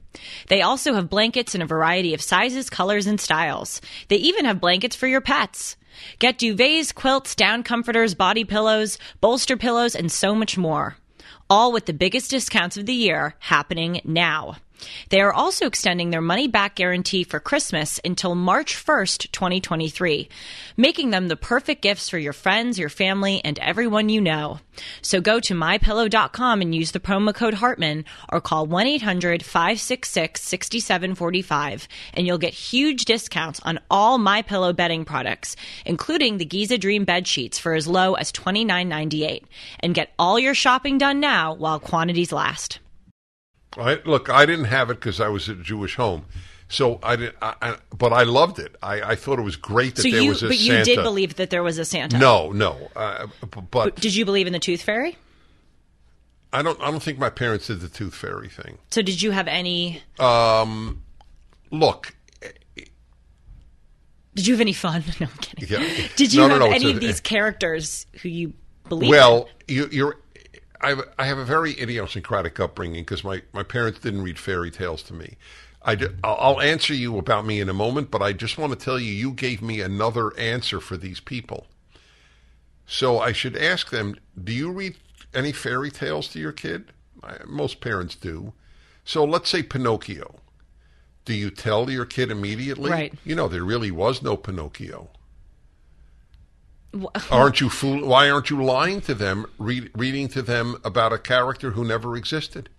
They also have blankets in a variety of sizes, colors, and styles. They even have blankets for your pets. Get duvets, quilts, down comforters, body pillows, bolster pillows, and so much more. All with the biggest discounts of the year happening now. They are also extending their money back guarantee for Christmas until March 1st, 2023, making them the perfect gifts for your friends, your family, and everyone you know. So go to mypillow.com and use the promo code Hartman or call 1 800 566 6745 and you'll get huge discounts on all MyPillow bedding products, including the Giza Dream bed sheets for as low as $29.98. And get all your shopping done now while quantities last. I, look, I didn't have it because I was at a Jewish home, so I didn't. I, I, but I loved it. I, I thought it was great that So there you, was a but Santa. you did believe that there was a Santa. No, no. Uh, but Did you believe in the Tooth Fairy? I don't. I don't think my parents did the tooth fairy thing. So did you have any? Look, Did you have any fun? [laughs] No, I'm kidding. Yeah. Did you No, no, have no, it's any a- of these characters who you believe? well, you, you're. I have, I have a very idiosyncratic upbringing because my, my parents didn't read fairy tales to me. I will I'll answer you about me in a moment, but I just want to tell you, you gave me another answer for these people. So I should ask them, do you read any fairy tales to your kid? I, most parents do. So let's say Pinocchio. Do you tell your kid immediately? Right. You know, there really was no Pinocchio. Aren't you fool? Why aren't you lying to them, read, reading to them about a character who never existed?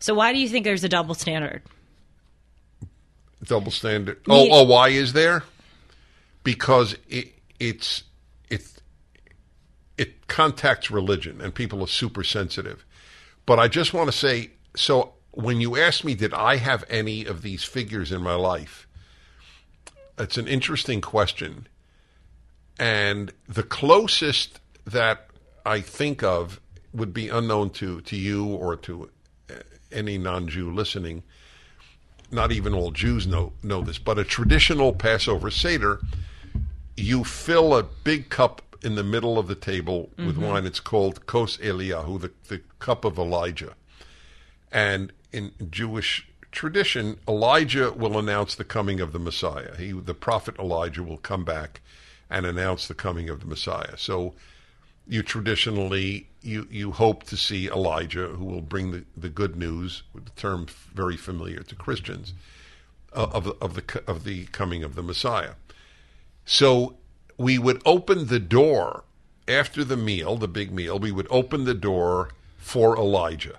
So why do you think there's a double standard? Double standard. Oh, oh, why is there? Because it, it's it it contacts religion, and people are super sensitive. But I just want to say, so when you ask me, did I have any of these figures in my life? It's an interesting question, and the closest that I think of would be unknown to to you or to uh, any non-Jew listening not even all Jews know know this, but a traditional Passover Seder, you fill a big cup in the middle of the table with wine. It's called Kos Eliyahu, the, the cup of Elijah. And in Jewish tradition, Elijah will announce the coming of the Messiah. He, the prophet Elijah, will come back and announce the coming of the Messiah. So you traditionally you you hope to see Elijah, who will bring the, the good news, the term very familiar to Christians, uh, of the, of the of the coming of the Messiah. So we would open the door after the meal, the big meal. We would open the door for Elijah,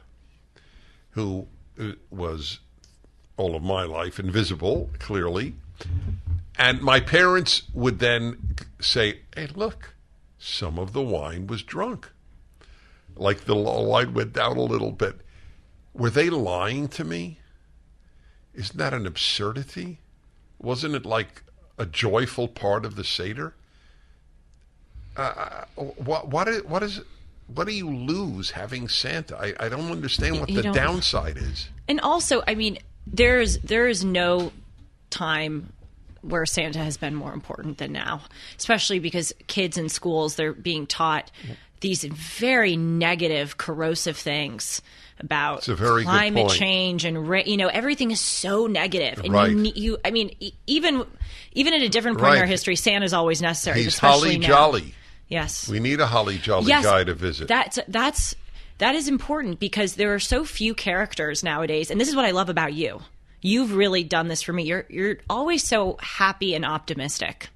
who uh, was all of my life invisible, clearly. And my parents would then say, "Hey, look." some of the wine was drunk. Like the wine went down a little bit. Were they lying to me? Isn't that an absurdity? Wasn't it like a joyful part of the Seder? Uh, what, what, is, what, is, what do you lose having Santa? I, I don't understand what You the downside is. And also, I mean, there's there is no time where Santa has been more important than now, especially because kids in schools they're being taught these very negative, corrosive things about It's a very climate change and ra- you know everything is so negative. And Right. you, you, I mean, even even at a different point in our Right. history, Santa's always necessary. He's holly now. jolly. Yes, We need a holly jolly yes, guy to visit. That's that's that is important because there are so few characters nowadays, and this is what I love about you. You've really done this for me. You're you're always so happy and optimistic,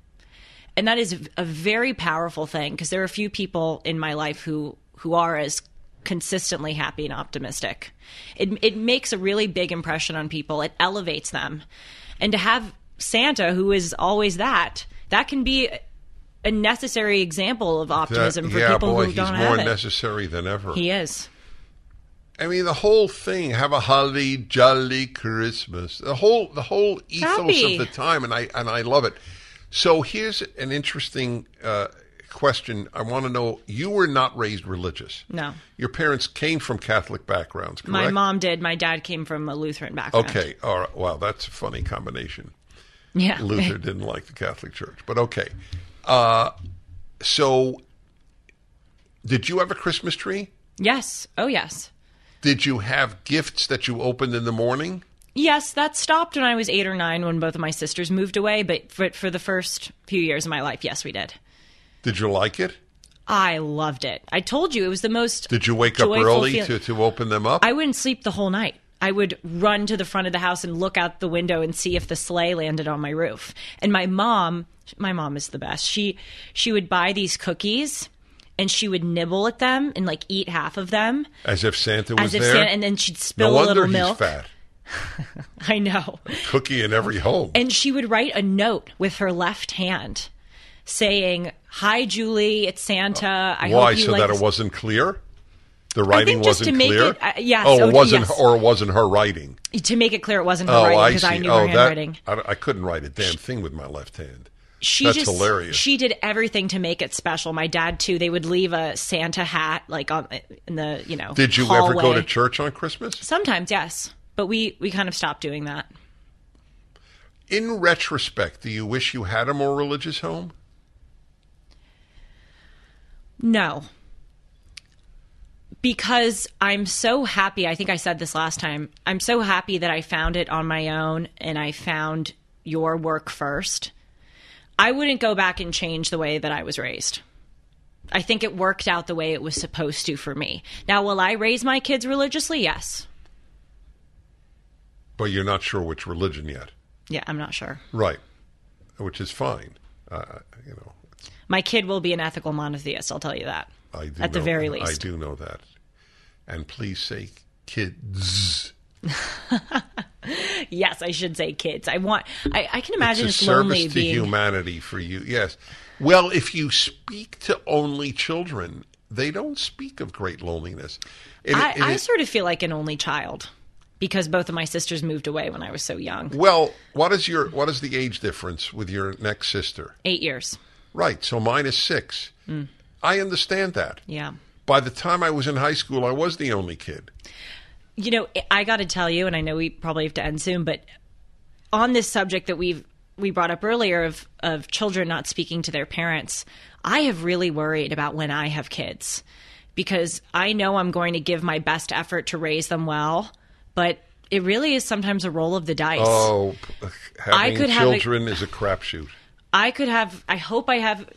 and that is a very powerful thing because there are a few people in my life who who are as consistently happy and optimistic. It it makes a really big impression on people. It elevates them. And to have Santa who is always that, that can be a necessary example of That- optimism for yeah, people boy, who don't more have it. necessary than ever. He is. I mean, the whole thing, have a holly jolly Christmas. The whole the whole ethos Happy. of the time, and I and I love it. So here's an interesting uh, question. I want to know: You were not raised religious. No. Your parents came from Catholic backgrounds, correct? My mom did. My dad came from a Lutheran background. Okay, all right. Wow, that's a funny combination. Yeah. Luther [laughs] didn't like the Catholic Church, but okay. Uh, so, did you have a Christmas tree? yes. Oh, yes. Did you have gifts that you opened in the morning? Yes, that stopped when I was eight or nine when both of my sisters moved away. But for, for the first few years of my life, yes, we did. Did you like it? I loved it. I told you it was the most. Did you wake up early to, to open them up? I wouldn't sleep the whole night. I would run to the front of the house and look out the window and see if the sleigh landed on my roof. And my mom, my mom is the best. She she would buy these cookies and she would nibble at them and like eat half of them As if Santa was as if there. Santa, and then she'd spill no a little he's milk. fat. [laughs] I know. Cookie in every home. And she would write a note with her left hand saying, "Hi Julie, it's Santa. I Why? hope you So that it wasn't clear. The writing just to wasn't make clear. it- uh, yes, Oh, oh, it wasn't, yes. or it wasn't her writing. to make it clear it wasn't her Oh, writing because see. I knew oh, her that handwriting. I, I couldn't write a damn thing with my left hand. She That's just hilarious. she did everything to make it special. My dad too. They would leave a Santa hat like on in the you know. Did you ever go to church on Christmas? Sometimes, yes, but we we kind of stopped doing that. In retrospect, do you wish you had a more religious home? No. Because I'm so happy. I think I said this last time. I'm so happy that I found it on my own and I found your work first. I wouldn't go back and change the way that I was raised. I think it worked out the way it was supposed to for me. Now, will I raise my kids religiously? Yes. But you're not sure which religion yet. Yeah, I'm not sure. Right. Which is fine. Uh, you know, My kid will be an ethical monotheist, I'll tell you that. I do At the know- very I do know that. And please say kids. [laughs] Yes, I should say kids. I want I, I can imagine it's it's, a lonely service to being humanity for you. Yes. Well, if you speak to only children, they don't speak of great loneliness. It- I, it I sort of feel like an only child because both of my sisters moved away when I was so young. well, what is your what is the age difference with your next sister? Eight years. Right. So mine is six. Mm. I understand that. Yeah. By the time I was in high school, I was the only kid. You know, I got to tell you, and I know we probably have to end soon, but on this subject that we've we brought up earlier of of children not speaking to their parents, I have really worried about when I have kids because I know I'm going to give my best effort to raise them well, but it really is sometimes a roll of the dice. Oh, having could have a- children is a crapshoot. I could have. I hope I have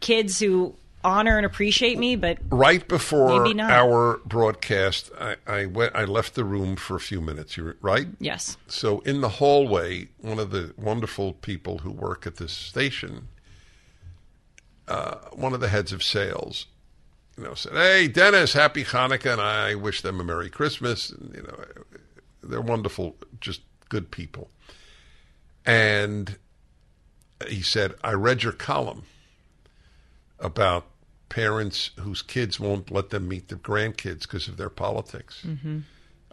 kids who honor and appreciate me, but Right before Maybe not. our broadcast, I, I went. I left the room for a few minutes. You right? yes, So in the hallway, one of the wonderful people who work at this station, uh, one of the heads of sales, you know, said, "Hey, Dennis, happy Hanukkah, and I wish them a Merry Christmas." And, you know, they're wonderful, just good people. And he said, "I read your column about parents whose kids won't let them meet their grandkids because of their politics."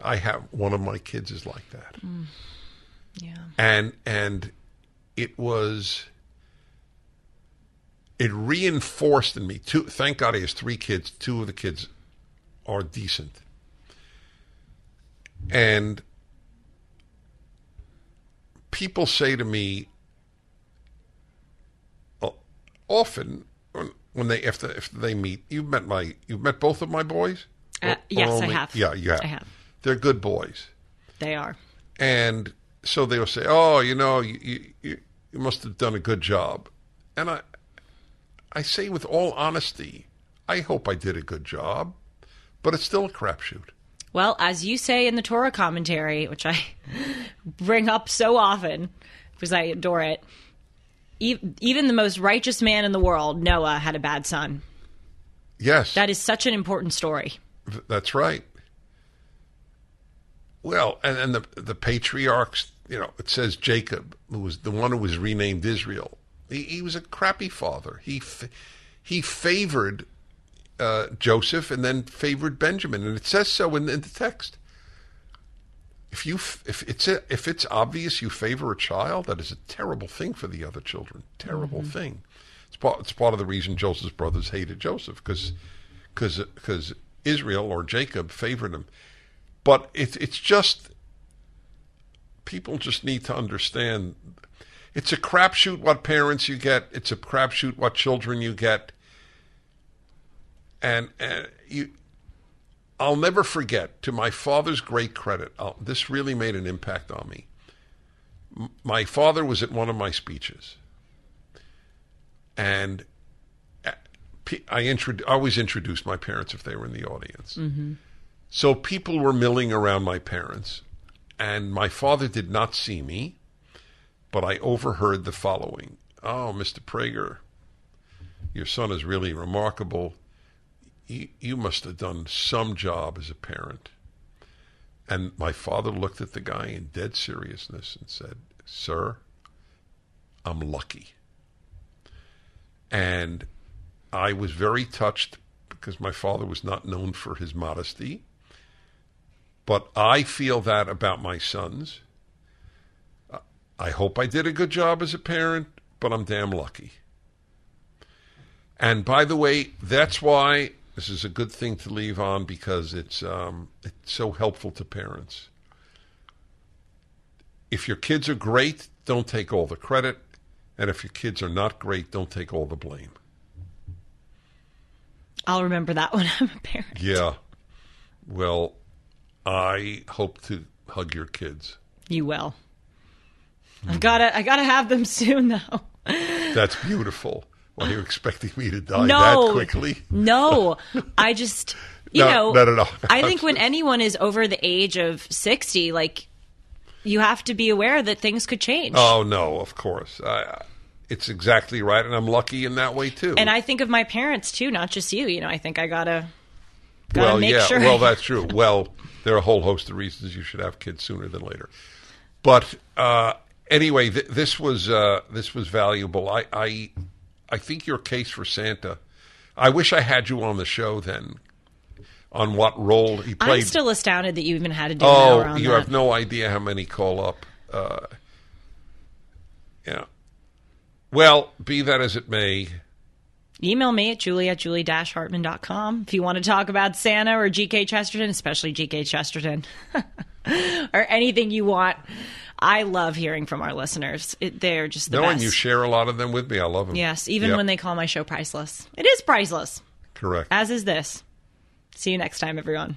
I have one of my kids is like that. Yeah, and and it was it reinforced in me two thank god he has three kids. Two of the kids are decent. And people say to me uh, often when, they if, the, if they meet you've met my you've met both of my boys Uh, Or- or yes, I have. yeah you have I have. they're good boys they are. and so they'll say, "Oh, you know, you, you you must have done a good job," and I I say with all honesty, I hope I did a good job, but it's still a crapshoot. Well, as you say in the Torah commentary, which I [laughs] bring up so often because I adore it, even the most righteous man in the world, Noah, had a bad son. Yes, That is such an important story. That's right. Well, and, and the the patriarchs, you know, it says Jacob, who was the one who was renamed Israel. He, he was a crappy father. He he favored uh, Joseph and then favored Benjamin, and it says so in, in the text. If you if it's a, if it's obvious you favor a child, that is a terrible thing for the other children. Terrible mm-hmm. thing. It's part it's part of the reason Joseph's brothers hated Joseph because because because Israel or Jacob favored him. But it's it's just people just need to understand. It's a crapshoot what parents you get. It's a crapshoot what children you get. And, and you, I'll never forget. To my father's great credit, i this really made an impact on me. M- my father was at one of my speeches, and uh, I introdu- I always introduced my parents if they were in the audience. So people were milling around my parents, and my father did not see me, but I overheard the following Oh, Mr. Prager, your son is really remarkable. You, you must have done some job as a parent. And my father looked at the guy in dead seriousness and said, Sir, I'm lucky. And I was very touched because my father was not known for his modesty. But I feel that about my sons. I hope I did a good job as a parent, but I'm damn lucky. And by the way, that's why this is a good thing to leave on because it's um, it's so helpful to parents. If your kids are great, don't take all the credit, and if your kids are not great, don't take all the blame. I'll remember that [laughs] when I'm a parent. Yeah. Well, I hope to hug your kids. You will. I've gotta I gotta have them [laughs] soon though. That's beautiful. Are you expecting me to die no, that quickly? no, I just you [laughs] No, know. no, no, no. I think when anyone is over the age of sixty, like you have to be aware that things could change. Oh no, of course. I, it's exactly right, and I'm lucky in that way too. And I think of my parents too, not just you. You know, I think I gotta gotta well, make yeah, sure. well, that's true. [laughs] Well, there are a whole host of reasons you should have kids sooner than later. But uh, anyway, th- this was uh, this was valuable. I, I I think your case for Santa. I wish I had you on the show then. On what role he played? I'm still astounded that you even had to do Oh, you that. have no idea how many call up. Uh, yeah. Well, be that as it may, Email me at julie at julie-hartman.com if you want to talk about Santa or G.K. Chesterton, especially G.K. Chesterton, [laughs] or anything you want. I love hearing from our listeners. It, they're just the no, best. you share a lot of them with me. I love them. yes, even Yep, when they call my show priceless. It is priceless, correct. as is this. See you next time, everyone.